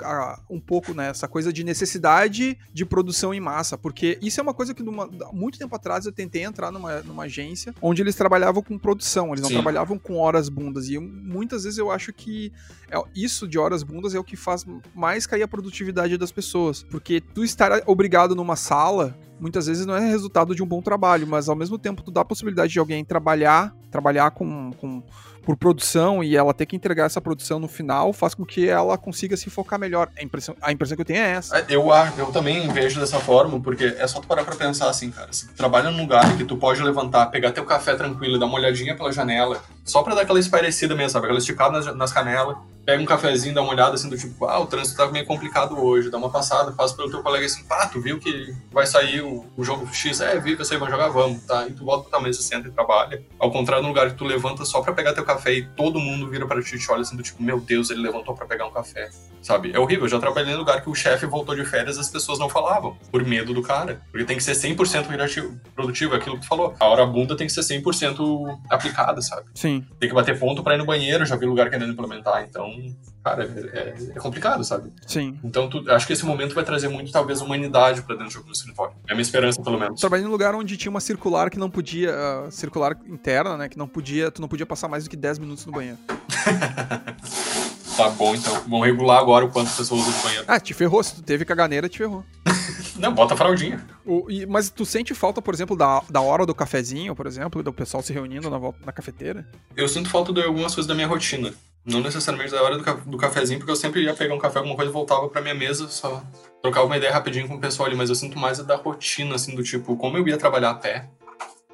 um pouco nessa né, coisa de necessidade de produção em massa, porque isso é uma coisa que numa, muito tempo atrás eu tentei entrar numa, numa agência onde eles trabalhavam com produção, eles não Sim. trabalhavam com horas bundas, e muitas vezes eu acho que é, isso de horas bundas é o que faz mais cair a produtividade das pessoas, porque tu estar obrigado numa sala muitas vezes não é resultado de um bom trabalho, mas ao mesmo tempo tu dá a possibilidade de alguém trabalhar, trabalhar com, com por produção e ela ter que entregar essa produção no final faz com que ela consiga se focar melhor. A impressão, a impressão que eu tenho é essa. É, eu, eu também vejo dessa forma, porque é só tu parar pra pensar assim, cara. Se tu trabalha num lugar que tu pode levantar, pegar teu café tranquilo dar uma olhadinha pela janela, só pra dar aquela espairecida mesmo, sabe? Aquela esticada nas, nas canelas, pega um cafezinho, dá uma olhada assim do tipo, ah, o trânsito tá meio complicado hoje, dá uma passada, faz pelo teu colega assim, pá, tu viu que vai sair o, o jogo X? É, vi que vocês vão jogar, vamos, tá? E tu volta pra tua mesa, senta e trabalha. Ao contrário, no lugar que tu levanta só pra pegar teu café e todo mundo vira para ti e te olha assim do tipo, meu Deus, ele levantou para pegar um café, sabe? É horrível, eu já trabalhei em lugar que o chefe voltou de férias as pessoas não falavam, por medo do cara. Porque tem que ser 100% produtivo, é aquilo que tu falou. A hora bunda tem que ser 100% aplicada, sabe? Sim. Tem que bater ponto para ir no banheiro, já vi lugar querendo implementar, então cara, é, é, complicado, sabe? Sim. Então, tu, acho que esse momento vai trazer muito, talvez, humanidade pra dentro do escritório. É a minha esperança, pelo menos. Trabalhei num lugar onde tinha uma circular que não podia, uh, circular interna, né, que não podia, tu não podia passar mais do que 10 minutos no banheiro. Tá bom, então. Vamos regular agora o quanto as pessoas usam o banheiro. Ah, te ferrou. Se tu teve caganeira, te ferrou. Não, bota a fraldinha. O, e, mas tu sente falta, por exemplo, da, da hora do cafezinho, por exemplo, do pessoal se reunindo na, volta- na cafeteira? Eu sinto falta de algumas coisas da minha rotina. Não necessariamente da hora do, ca- do cafezinho, porque eu sempre ia pegar um café, alguma coisa, e voltava pra minha mesa, só trocava uma ideia rapidinho com o pessoal ali, mas eu sinto mais a da rotina, assim, do tipo, como eu ia trabalhar a pé,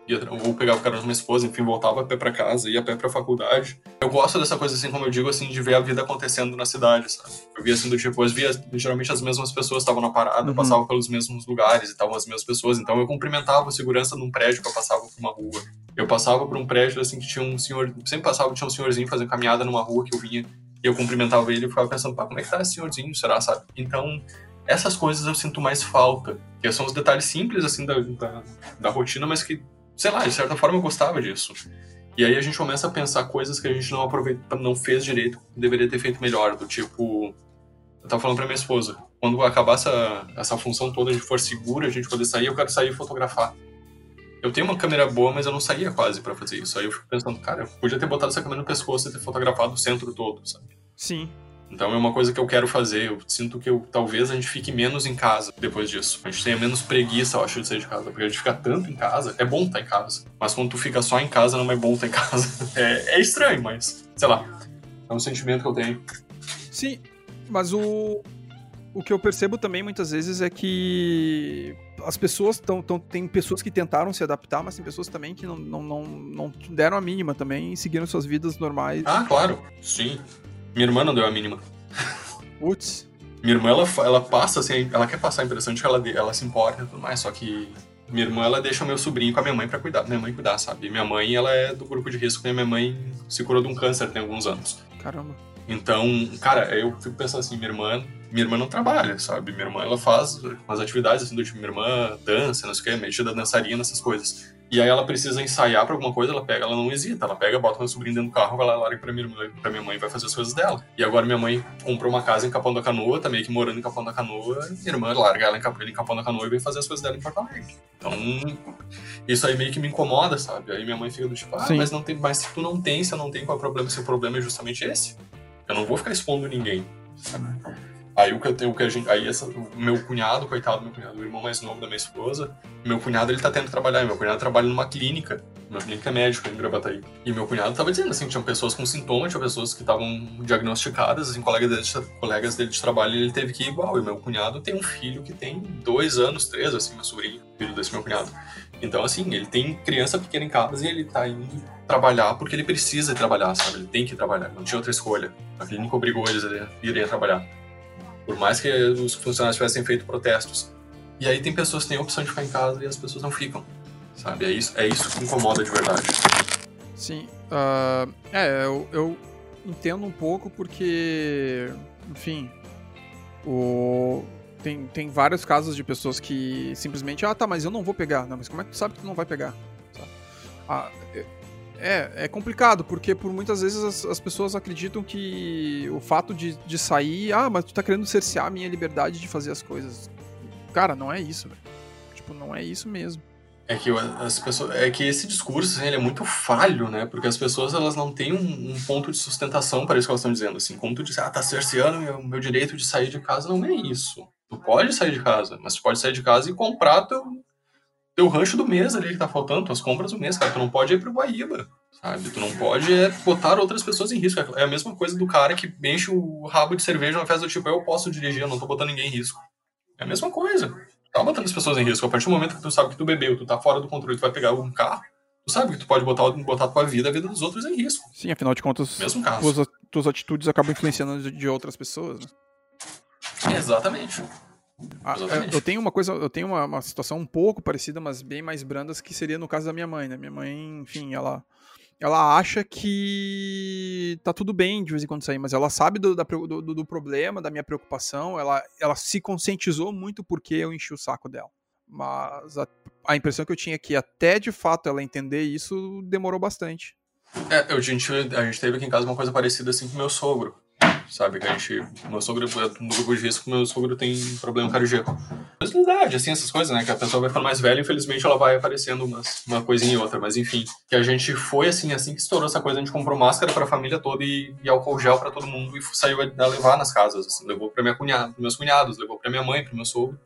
ia, ou pegava o carro da minha esposa, enfim, voltava a pé pra casa, ia a pé pra faculdade. Eu gosto dessa coisa, assim, como eu digo, assim, de ver a vida acontecendo na cidade, sabe? Eu via, assim, do tipo, eu via, geralmente as mesmas pessoas estavam na parada, Uhum. passavam pelos mesmos lugares e estavam as mesmas pessoas, então eu cumprimentava a segurança num prédio que eu passava por uma rua. Eu passava por um prédio, assim, que tinha um senhor, sempre passava, tinha um senhorzinho fazendo caminhada numa rua que eu vinha, e eu cumprimentava ele e ficava pensando, pá, como é que tá esse senhorzinho, será, sabe? Então, essas coisas eu sinto mais falta, que são os detalhes simples, assim, da, da, da rotina, mas que, sei lá, de certa forma eu gostava disso. E aí a gente começa a pensar coisas que a gente não aproveita, não fez direito, deveria ter feito melhor, do tipo, eu tava falando pra minha esposa, quando acabar essa, essa função toda de for segura, a gente poder sair, eu quero sair e fotografar. Eu tenho uma câmera boa, mas eu não saía quase pra fazer isso. Aí eu fico pensando, cara, eu podia ter botado essa câmera no pescoço e ter fotografado o centro todo, sabe? Sim. Então é uma coisa que eu quero fazer. Eu sinto que eu, talvez a gente fique menos em casa depois disso. A gente tenha menos preguiça, eu acho, de sair de casa. Porque a gente fica tanto em casa. É bom estar em casa. Mas quando tu fica só em casa, não é bom estar em casa. É, é estranho, mas sei lá. É um sentimento que eu tenho. Sim, mas o, o que eu percebo também muitas vezes é que as pessoas estão. Tem pessoas que tentaram se adaptar, mas tem pessoas também que não, não, não, não deram a mínima também e seguiram suas vidas normais. Ah, claro. Sim. Minha irmã não deu a mínima. Putz. Minha irmã, ela, ela passa, assim, ela quer passar a impressão de que ela, ela se importa e tudo mais, só que minha irmã, ela deixa o meu sobrinho com a minha mãe pra cuidar, minha mãe cuidar, sabe? Minha mãe, ela é do grupo de risco, minha mãe se curou de um câncer tem alguns anos. Caramba. Então, cara, eu fico pensando assim, minha irmã, minha irmã não trabalha, sabe? Minha irmã, ela faz umas atividades, assim, do tipo, minha irmã dança, não sei o que, metida dançarina, essas coisas. E aí ela precisa ensaiar pra alguma coisa, ela pega, ela não hesita, ela pega, bota meu sobrinho dentro do carro, vai lá, larga pra minha, irmã, pra minha mãe e vai fazer as coisas dela. E agora minha mãe comprou uma casa em Capão da Canoa, tá meio que morando em Capão da Canoa, minha irmã larga ela em Capão, em Capão da Canoa e vem fazer as coisas dela em Porto Alegre. Então, isso aí meio que me incomoda, sabe? Aí minha mãe fica do tipo, ah, Sim. mas não tem, mas se tu não tem, se eu não tenho, qual é o problema? Se o problema é justamente esse. Eu não vou ficar expondo ninguém. sabe? Aí o que eu tenho, o que a gente, aí essa, o meu cunhado, coitado do meu cunhado, o irmão mais novo da minha esposa, meu cunhado ele tá tendo que trabalhar, meu cunhado trabalha numa clínica, uma clínica médica em Gravataí. E meu cunhado tava dizendo assim, que tinham pessoas com sintomas, tinha pessoas que estavam diagnosticadas, assim, colegas dele, de, colegas dele de trabalho, ele teve que ir igual. E meu cunhado tem um filho que tem dois anos, três, assim, meu sobrinho, filho desse meu cunhado. Então, assim, ele tem criança pequena em casa e ele tá indo trabalhar porque ele precisa trabalhar, sabe? Ele tem que trabalhar, não tinha outra escolha. A clínica obrigou eles a irem trabalhar. Por mais que os funcionários tivessem feito protestos. E aí tem pessoas que têm a opção de ficar em casa e as pessoas não ficam, sabe? É isso, é isso que incomoda de verdade. Sim. ah, é, eu, eu entendo um pouco porque, enfim, o, tem, tem vários casos de pessoas que simplesmente, ah, tá, mas eu não vou pegar. Não, mas como é que tu sabe que tu não vai pegar? Ah, é, é complicado, porque por muitas vezes as, as pessoas acreditam que o fato de, de sair, ah, mas tu tá querendo cercear a minha liberdade de fazer as coisas. Cara, não é isso, velho. Tipo, não é isso mesmo. É que as pessoas, é que esse discurso assim, ele é muito falho, né? Porque as pessoas elas não têm um, um ponto de sustentação para isso que elas estão dizendo. Assim, como tu disse, ah, tá cerceando meu, meu direito de sair de casa, não é isso. Tu pode sair de casa, mas tu pode sair de casa e comprar teu, teu rancho do mês ali que tá faltando, tuas compras do mês, cara. Tu não pode ir pro Guaíba, sabe? Tu não pode é, botar outras pessoas em risco. É a mesma coisa do cara que enche o rabo de cerveja numa festa do tipo, eu posso dirigir, eu não tô botando ninguém em risco. É a mesma coisa. Tá botando as pessoas em risco. A partir do momento que tu sabe que tu bebeu, tu tá fora do controle, tu vai pegar um carro, tu sabe que tu pode botar, botar a tua vida, a vida dos outros em risco. Sim, afinal de contas, Mesmo caso. tuas, tuas atitudes acabam influenciando de, de outras pessoas, né? Exatamente. Ah, Exatamente. eu tenho uma coisa, eu tenho uma, uma situação um pouco parecida, mas bem mais brandas, que seria no caso da minha mãe, né? Minha mãe, enfim, ela, ela acha que tá tudo bem de vez em quando sair, mas ela sabe do, da do- do problema, da minha preocupação, ela, ela se conscientizou muito porque eu enchi o saco dela. Mas a, a impressão que eu tinha é que até de fato ela entender isso demorou bastante. É, eu, a, gente, a gente teve aqui em casa uma coisa parecida assim com meu sogro. Sabe? Que a gente, meu sogro, no grupo de risco, meu sogro tem problema cardíaco. Possibilidade, assim, essas coisas, né? Que a pessoa vai ficando mais velha, infelizmente ela vai aparecendo umas, uma coisinha e outra, mas enfim. Que a gente foi, assim, assim que estourou essa coisa, a gente comprou máscara pra família toda e, e álcool gel pra todo mundo e saiu a levar nas casas, assim. Levou pra minha cunhada, meus cunhados, levou pra minha mãe, pro meu sogro.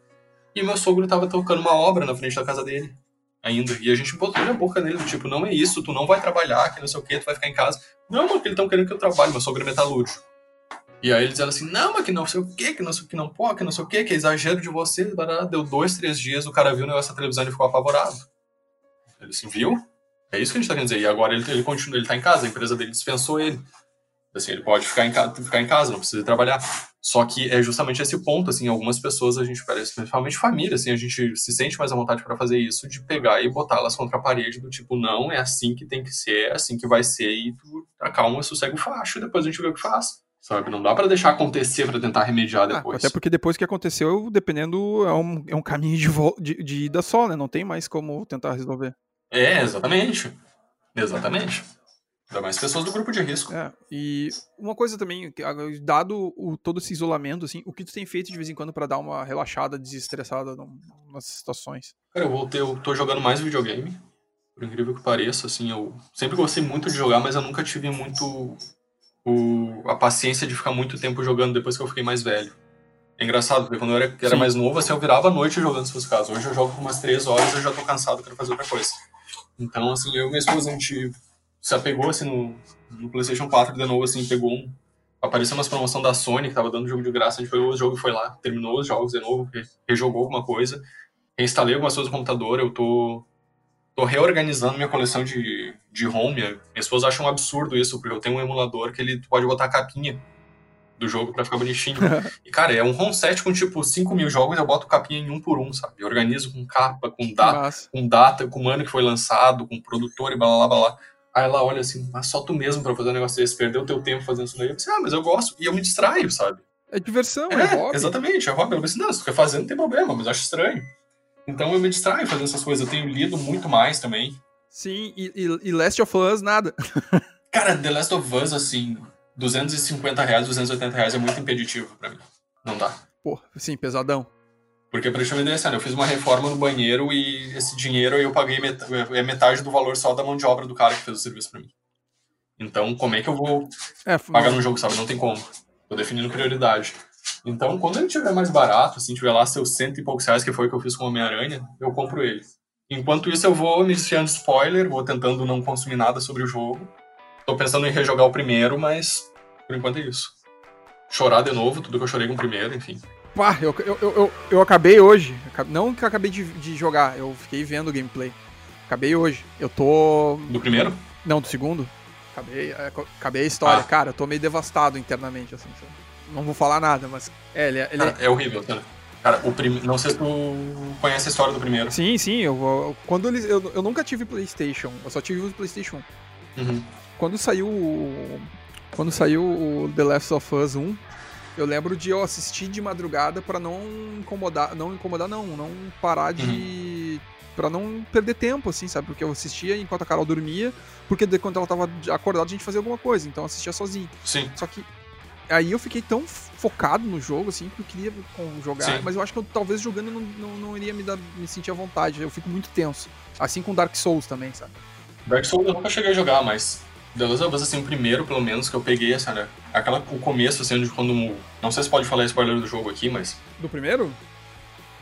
E meu sogro tava tocando uma obra na frente da casa dele ainda. E a gente botou na boca nele, tipo, não é isso, tu não vai trabalhar, que não sei o que, tu vai ficar em casa. Não, mano, que eles estão querendo que eu trabalhe, meu sogro é metalúrgico. E aí eles disseram assim, não, mas que não sei o que, que não sei o que não pode, que não sei o que, que é exagero de vocês. Deu dois, três dias, o cara viu o negócio da televisão e ficou apavorado. Ele assim, viu? É isso que a gente tá querendo dizer. E agora ele, ele continua, ele tá em casa, a empresa dele dispensou ele. Assim, ele pode ficar em, casa, ficar em casa, não precisa trabalhar. Só que é justamente esse ponto, assim, algumas pessoas a gente parece, principalmente família, assim, a gente se sente mais à vontade para fazer isso, de pegar e botá-las contra a parede, do tipo, não, é assim que tem que ser, é assim que vai ser, e tu acalma, sossega o facho, e depois a gente vê o que faz. Sabe? Não dá para deixar acontecer para tentar remediar ah, depois. Ah, até porque depois que aconteceu, dependendo, é um, é um caminho de, de, de ida só, né? Não tem mais como tentar resolver. É, exatamente. Exatamente. Ainda mais pessoas do grupo de risco. É, e uma coisa também, dado o, todo esse isolamento, assim, o que tu tem feito de vez em quando para dar uma relaxada, desestressada nas situações? Cara, eu voltei, eu tô jogando mais videogame, por incrível que pareça, assim, eu sempre gostei muito de jogar, mas eu nunca tive muito o, a paciência de ficar muito tempo jogando depois que eu fiquei mais velho. É engraçado, porque quando eu era, era mais novo, assim, eu virava a noite jogando, se fosse caso. Hoje eu jogo por umas três horas e eu já tô cansado, quero fazer outra coisa. Então, assim, eu e minha esposa, a gente se apegou assim no, no PlayStation 4 de novo, assim, pegou um. Apareceu umas promoção da Sony que tava dando jogo de graça, a gente pegou o jogo e foi lá, terminou os jogos de novo, rejogou alguma coisa, reinstalei algumas coisas no computador, eu tô, tô reorganizando minha coleção de, de home. Minha esposa acha um absurdo isso, porque eu tenho um emulador que ele pode botar a capinha do jogo para ficar bonitinho. e, cara, é um home set com tipo 5 mil jogos, eu boto capinha em um por um, sabe? Eu organizo com capa, com data, com data, com o ano que foi lançado, com produtor e blá blá blá blá. Aí ela olha assim, mas só tu mesmo pra fazer um negócio desse, perdeu teu tempo fazendo isso daí. Eu disse, ah, mas eu gosto. E eu me distraio, sabe? É diversão, é, é hobby. Exatamente, é hobby. Ela disse, não, se tu quer fazer, não tem problema, mas eu acho estranho. Então eu me distraio fazendo essas coisas. Eu tenho lido muito mais também. Sim, e, e, e Last of Us, nada. Cara, The Last of Us, assim, 250 reais, 280 reais é muito impeditivo pra mim. Não dá. Pô, sim, pesadão. Porque, pra gente assim, eu fiz uma reforma no banheiro e esse dinheiro eu paguei met é metade do valor só da mão de obra do cara que fez o serviço pra mim. Então, como é que eu vou é, pagar no jogo, sabe? Não tem como. Tô definindo prioridade. Então, quando ele tiver mais barato, assim, tiver lá seus cento e poucos reais, que foi o que eu fiz com o Homem-Aranha, eu compro ele. Enquanto isso, eu vou me enfiando spoiler, vou tentando não consumir nada sobre o jogo. Tô pensando em rejogar o primeiro, mas por enquanto é isso. Chorar de novo, tudo que eu chorei com o primeiro, enfim. Pá, eu, eu, eu, eu acabei hoje. Não que eu acabei de, de jogar, eu fiquei vendo o gameplay. Acabei hoje. Eu tô. Do primeiro? Não, do segundo. Acabei, é, acabei a história. Ah. Cara, eu tô meio devastado internamente, assim. Não vou falar nada, mas. É, ele, é, ele cara, é... horrível, cara. Cara, o prim... não sei se tu conhece a história do primeiro. Sim, sim. Eu, eu quando eles, eu, eu nunca tive PlayStation. Eu só tive o PlayStation 1. Uhum. Quando saiu. Quando saiu o The Last of Us 1, eu lembro de eu assistir de madrugada para não incomodar, não incomodar não, não parar de uhum. para não perder tempo assim, sabe? Porque eu assistia enquanto a Carol dormia, porque quando ela tava acordada a gente fazia alguma coisa, então eu assistia sozinho. Sim. Só que aí eu fiquei tão focado no jogo, assim, que eu queria jogar, Sim. mas eu acho que eu, talvez jogando não, não, não iria me, dar, me sentir à vontade. Eu fico muito tenso. Assim com Dark Souls também, sabe? Dark Souls eu nunca cheguei a jogar, mas The Last of Us, assim, o primeiro, pelo menos, que eu peguei, assim, né? Aquela, o começo, assim, de quando... Não sei se pode falar spoiler do jogo aqui, mas... Do primeiro?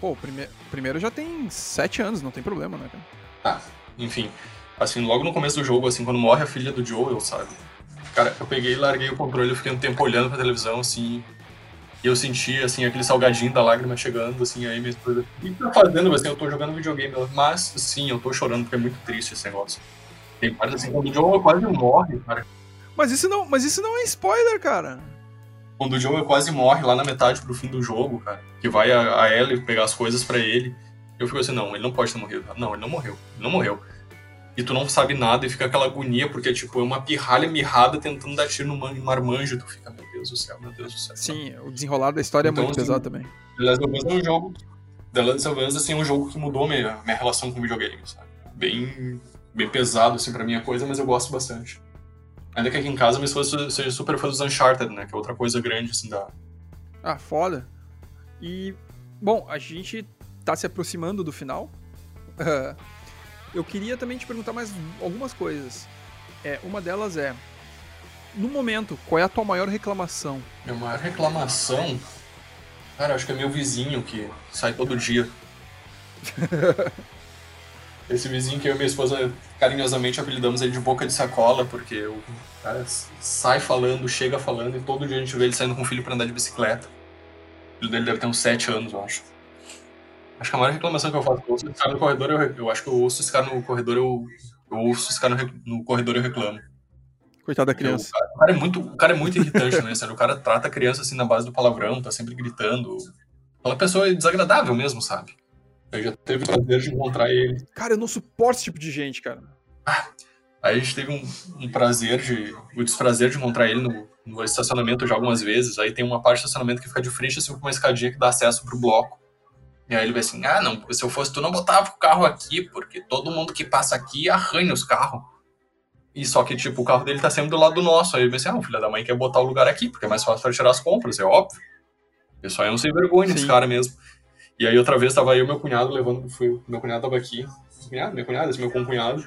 Pô, o prime... primeiro já tem sete anos, não tem problema, né, cara? Ah, enfim. Assim, logo no começo do jogo, assim, quando morre a filha do Joel, sabe? Cara, eu peguei, larguei o controle, eu fiquei um tempo olhando pra televisão, assim... E eu senti, assim, aquele salgadinho da lágrima chegando, assim, aí minha esposa... O que tá fazendo? Assim, eu tô jogando videogame. Mas, sim, eu tô chorando porque é muito triste esse negócio. Tem partes assim, quando o Joel quase morre, cara. Mas isso não, mas isso não é spoiler, cara. Quando o Joel quase morre lá na metade pro fim do jogo, cara, que vai a, a Ellie pegar as coisas para ele, eu fico assim, não, ele não pode ter morrido. Não, ele não morreu. Ele não morreu. E tu não sabe nada e fica aquela agonia, porque tipo, é uma pirralha mirrada tentando dar tiro no marmanjo, tu fica, meu Deus do céu, meu Deus do céu. Sim, o desenrolar da história então, é muito assim, pesado também. The Last of Us é um jogo. The Last of Us assim, é um jogo que mudou minha, minha relação com videogame, sabe? Bem bem pesado, assim, pra minha coisa, mas eu gosto bastante. Ainda que aqui em casa minha esposa seja super fã dos Uncharted, né? Que é outra coisa grande, assim, da. Ah, foda. E, bom, a gente tá se aproximando do final. eu queria também te perguntar mais algumas coisas. É, uma delas é, no momento, qual é a tua maior reclamação? Minha maior reclamação? Cara, acho que é meu vizinho que sai todo dia. Esse vizinho que eu e minha esposa carinhosamente apelidamos ele de boca de sacola, porque o cara sai falando, chega falando, e todo dia a gente vê ele saindo com o filho pra andar de bicicleta. O filho dele deve ter uns 7 anos, eu acho. Acho que a maior reclamação que eu faço, eu ouço esse cara no corredor, eu, eu acho que eu ouço esse cara no corredor, eu, eu ouço esse cara no, no corredor eu reclamo. Coitado da criança. O cara, o cara, é muito, o cara é muito irritante, né? Sério, o cara trata a criança assim na base do palavrão, tá sempre gritando. Aquela pessoa é desagradável mesmo, sabe? Eu já teve o prazer de encontrar ele. Cara, eu não suporto esse tipo de gente, cara. Ah, aí a gente teve um, um, prazer de. o desprazer de encontrar ele no, no, estacionamento já algumas vezes. Aí tem uma parte do estacionamento que fica de frente, assim, com uma escadinha que dá acesso pro bloco. E aí ele vai assim: ah, não, se eu fosse tu, não botava o carro aqui, porque todo mundo que passa aqui arranha os carros. E só que, tipo, o carro dele tá sempre do lado do nosso. Aí ele vai assim, ah, o filho da mãe quer botar o lugar aqui, porque é mais fácil pra tirar as compras, é óbvio. Pessoal é um sem vergonha esse cara mesmo. E aí outra vez tava eu e meu cunhado levando, fui, meu cunhado tava aqui, cunhado, cunhado, esse meu concunhado,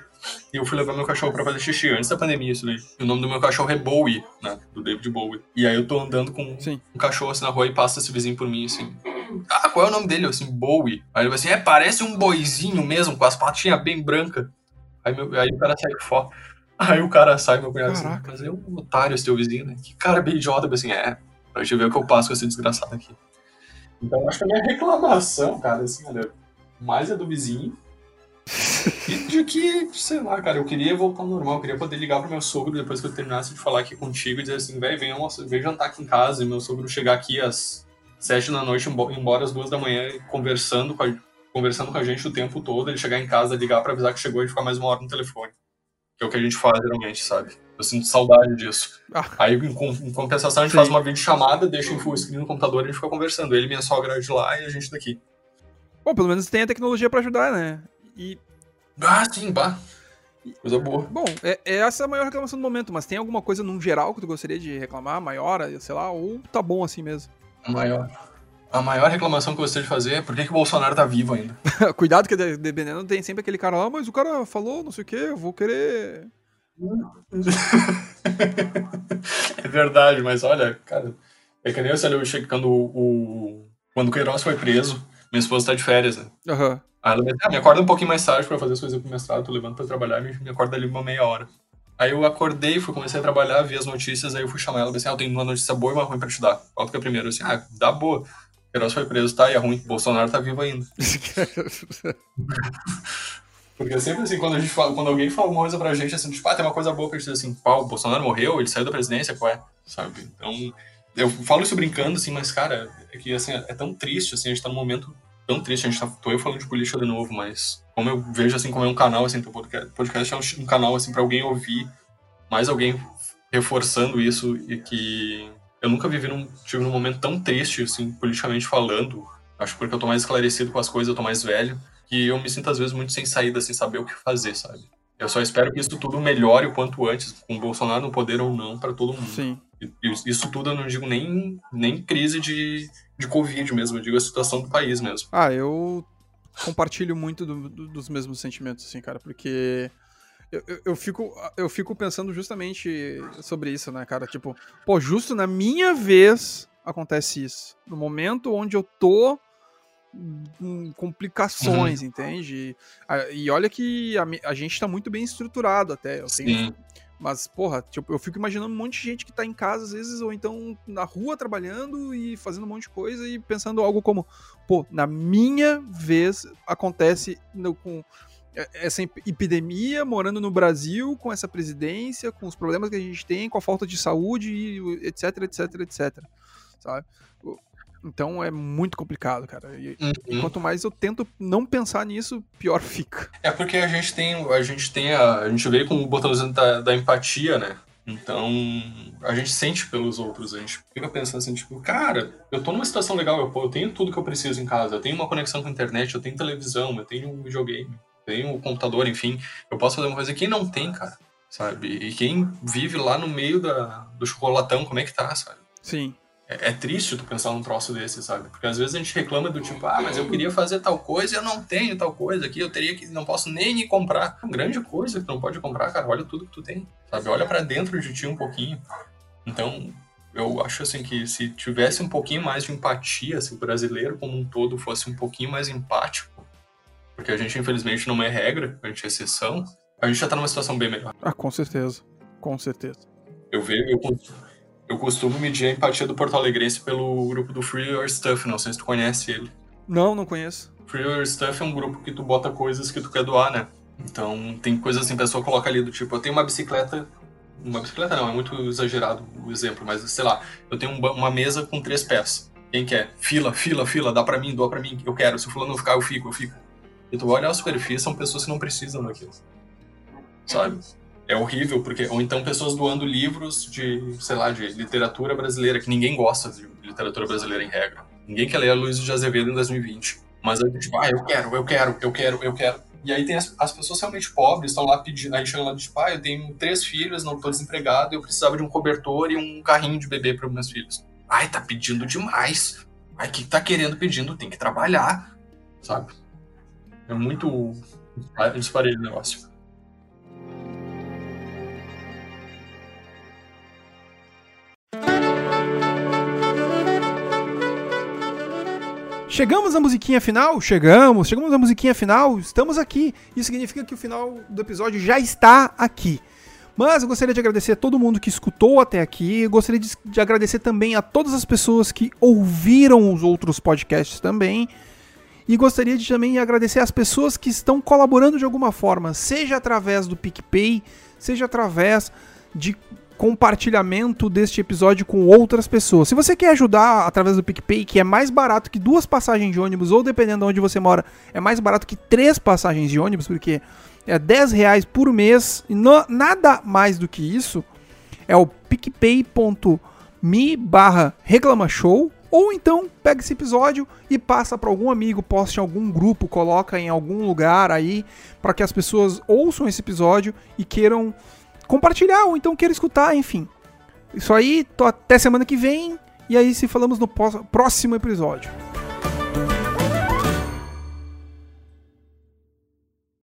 e eu fui levar meu cachorro pra fazer xixi, antes da pandemia isso daí. E o nome do meu cachorro é Bowie, né, do David Bowie. E aí eu tô andando com Sim. um cachorro assim na rua e passa esse vizinho por mim, assim, ah, qual é o nome dele? Eu, assim, Bowie. Aí ele vai assim, é, parece um boizinho mesmo, com as patinhas bem brancas. Aí, meu, aí o cara sai fora. Aí o cara sai, meu cunhado, assim, Caraca. assim, mas é um otário esse teu vizinho, né? Que cara bem idiota. Eu assim, é, pra gente ver o que eu passo com esse desgraçado aqui. Então acho que a minha reclamação, cara, assim, olha, mais é do vizinho. E de que, sei lá, cara, eu queria voltar ao normal, eu queria poder ligar pro meu sogro depois que eu terminasse de falar aqui contigo e dizer assim, velho, vem, vem jantar aqui em casa e meu sogro chegar aqui às sete da noite, embora às duas da manhã, conversando com a, conversando com a gente o tempo todo, ele chegar em casa, ligar para avisar que chegou e ficar mais uma hora no telefone. Que é o que a gente faz geralmente, sabe? Eu sinto saudade disso. Ah. Aí, em, em, compensação, a gente Sim. faz uma videochamada, deixa em full screen no computador e a gente fica conversando. Ele minha sogra de lá e a gente daqui. Bom, pelo menos tem a tecnologia para ajudar, né? E. Ah, sim, bah. Coisa boa. Bom, é, é, essa a maior reclamação do momento, mas tem alguma coisa num geral que tu gostaria de reclamar, maior, sei lá, ou tá bom assim mesmo? A maior. A maior reclamação que eu gostaria de fazer é por que, que o Bolsonaro tá vivo ainda. Cuidado que dependendo tem sempre aquele cara lá, mas o cara falou não sei o que, eu vou querer é verdade, mas olha, cara, é que nem eu ali checando o, o. Quando o Queiroz foi preso, minha esposa tá de férias, né? Uhum. Aí ela me, ah, me acorda um pouquinho mais tarde pra fazer as coisas pro mestrado, tô levando pra trabalhar, me, me acorda ali uma meia hora. Aí eu acordei, fui, comecei a trabalhar, vi as notícias, aí eu fui chamar ela, assim, ah, eu tenho uma notícia boa e uma ruim pra te dar. Qual que é primeiro? Eu assim, ah, dá boa. Queiroz foi preso, tá, e é ruim, Bolsonaro tá vivo ainda. Porque é sempre assim, quando, a gente fala, quando alguém fala uma coisa pra gente, assim, tipo, ah, tem uma coisa boa pra gente dizer assim, pau, o Bolsonaro morreu, ele saiu da presidência, qual é? Sabe? Então, eu falo isso brincando, assim, mas, cara, é que, assim, é tão triste, assim, a gente tá num momento tão triste, a gente tá, tô eu falando de política de novo, mas como eu vejo, assim, como é um canal, assim, o podcast, podcast é um, um canal, assim, pra alguém ouvir, mais alguém reforçando isso e que eu nunca vivi num, tive num momento tão triste, assim, politicamente falando, acho porque eu tô mais esclarecido com as coisas, eu tô mais velho, que eu me sinto às vezes muito sem saída, sem saber o que fazer, sabe? Eu só espero que isso tudo melhore o quanto antes, com o Bolsonaro no poder ou não, para todo mundo. Sim. Isso tudo eu não digo nem, nem crise de, de Covid mesmo, eu digo a situação do país mesmo. Ah, eu compartilho muito do, do, dos mesmos sentimentos, assim, cara, porque eu, eu, eu, fico, eu fico pensando justamente sobre isso, né, cara? Tipo, pô, justo na minha vez acontece isso. No momento onde eu tô complicações, uhum. entende? E, olha que a, a, gente tá muito bem estruturado até. Eu tenho, mas, porra, tipo, eu fico imaginando um monte de gente que tá em casa, às vezes, ou então na rua trabalhando e fazendo um monte de coisa e pensando algo como, pô, na minha vez acontece no, com essa epidemia, morando no Brasil, com essa presidência, com os problemas que a gente tem, com a falta de saúde, etc, etc, etc. Sabe? Então é muito complicado, cara. E, uhum. e, quanto mais eu tento não pensar nisso, pior fica. É porque a gente tem, a gente tem a, a gente veio com o botãozinho da, da empatia, né? Então, a gente sente pelos outros, a gente fica pensando assim, tipo, cara, eu tô numa situação legal, eu, eu tenho tudo que eu preciso em casa, eu tenho uma conexão com a internet, eu tenho televisão, eu tenho um videogame, eu tenho um computador, enfim, eu posso fazer uma coisa que não tem, cara. sabe? E quem vive lá no meio da, do chocolatão, como é que tá, sabe? Sim. É, é, triste tu pensar num troço desse, sabe? Porque às vezes a gente reclama do tipo, ah, mas eu queria fazer tal coisa e eu não tenho tal coisa aqui, eu teria que, não posso nem comprar. Uma grande coisa que tu não pode comprar, cara, olha tudo que tu tem, sabe? Olha para dentro de ti um pouquinho. Então, eu acho assim que se tivesse um pouquinho mais de empatia, se o brasileiro como um todo fosse um pouquinho mais empático, porque a gente infelizmente não é regra, a gente é exceção, a gente já tá numa situação bem melhor. Ah, com certeza. Com certeza. Eu vejo, eu eu costumo medir a empatia do Porto Alegrense pelo grupo do Free Your Stuff, não sei se tu conhece ele. Não, não conheço. Free Your Stuff é um grupo que tu bota coisas que tu quer doar, né? Então tem coisas assim, a pessoa coloca ali do tipo, eu tenho uma bicicleta. Uma bicicleta não, é muito exagerado o exemplo, mas sei lá, eu tenho uma mesa com três pés. Quem quer? Fila, fila, fila, dá pra mim, doa pra mim, eu quero. Se o fulano não ficar, eu fico, eu fico. E tu olha a superfície, são pessoas que não precisam daquilo. Sabe? É horrível, porque ou então pessoas doando livros de, sei lá, de literatura brasileira, que ninguém gosta de literatura brasileira em regra. Ninguém quer ler a Luiz de Azevedo em 2020. Mas aí, tipo, ah, eu quero, eu quero, eu quero, eu quero. E aí tem as, as pessoas realmente pobres, estão lá pedindo, aí chegam lá de tipo, ah, eu tenho três filhos, não estou desempregado, eu precisava de um cobertor e um carrinho de bebê para meus filhos. Ai, tá pedindo demais. Ai, que tá querendo pedindo? Tem que trabalhar, sabe? É muito disparelho o negócio. Chegamos à musiquinha final? Chegamos, chegamos à musiquinha final, estamos aqui. Isso significa que o final do episódio já está aqui. Mas eu gostaria de agradecer a todo mundo que escutou até aqui. Eu gostaria de, de agradecer também a todas as pessoas que ouviram os outros podcasts também. E gostaria de também agradecer as pessoas que estão colaborando de alguma forma, seja através do PicPay, seja através de compartilhamento deste episódio com outras pessoas. Se você quer ajudar através do PicPay, que é mais barato que duas passagens de ônibus, ou dependendo de onde você mora, é mais barato que três passagens de ônibus, porque é 10 reais por mês, e no, nada mais do que isso, é o picpay.me barra reclamashow, ou então pega esse episódio e passa para algum amigo, poste em algum grupo, coloca em algum lugar aí, para que as pessoas ouçam esse episódio e queiram compartilhar ou então queira escutar, enfim. Isso aí, até semana que vem. E aí se falamos no próximo episódio.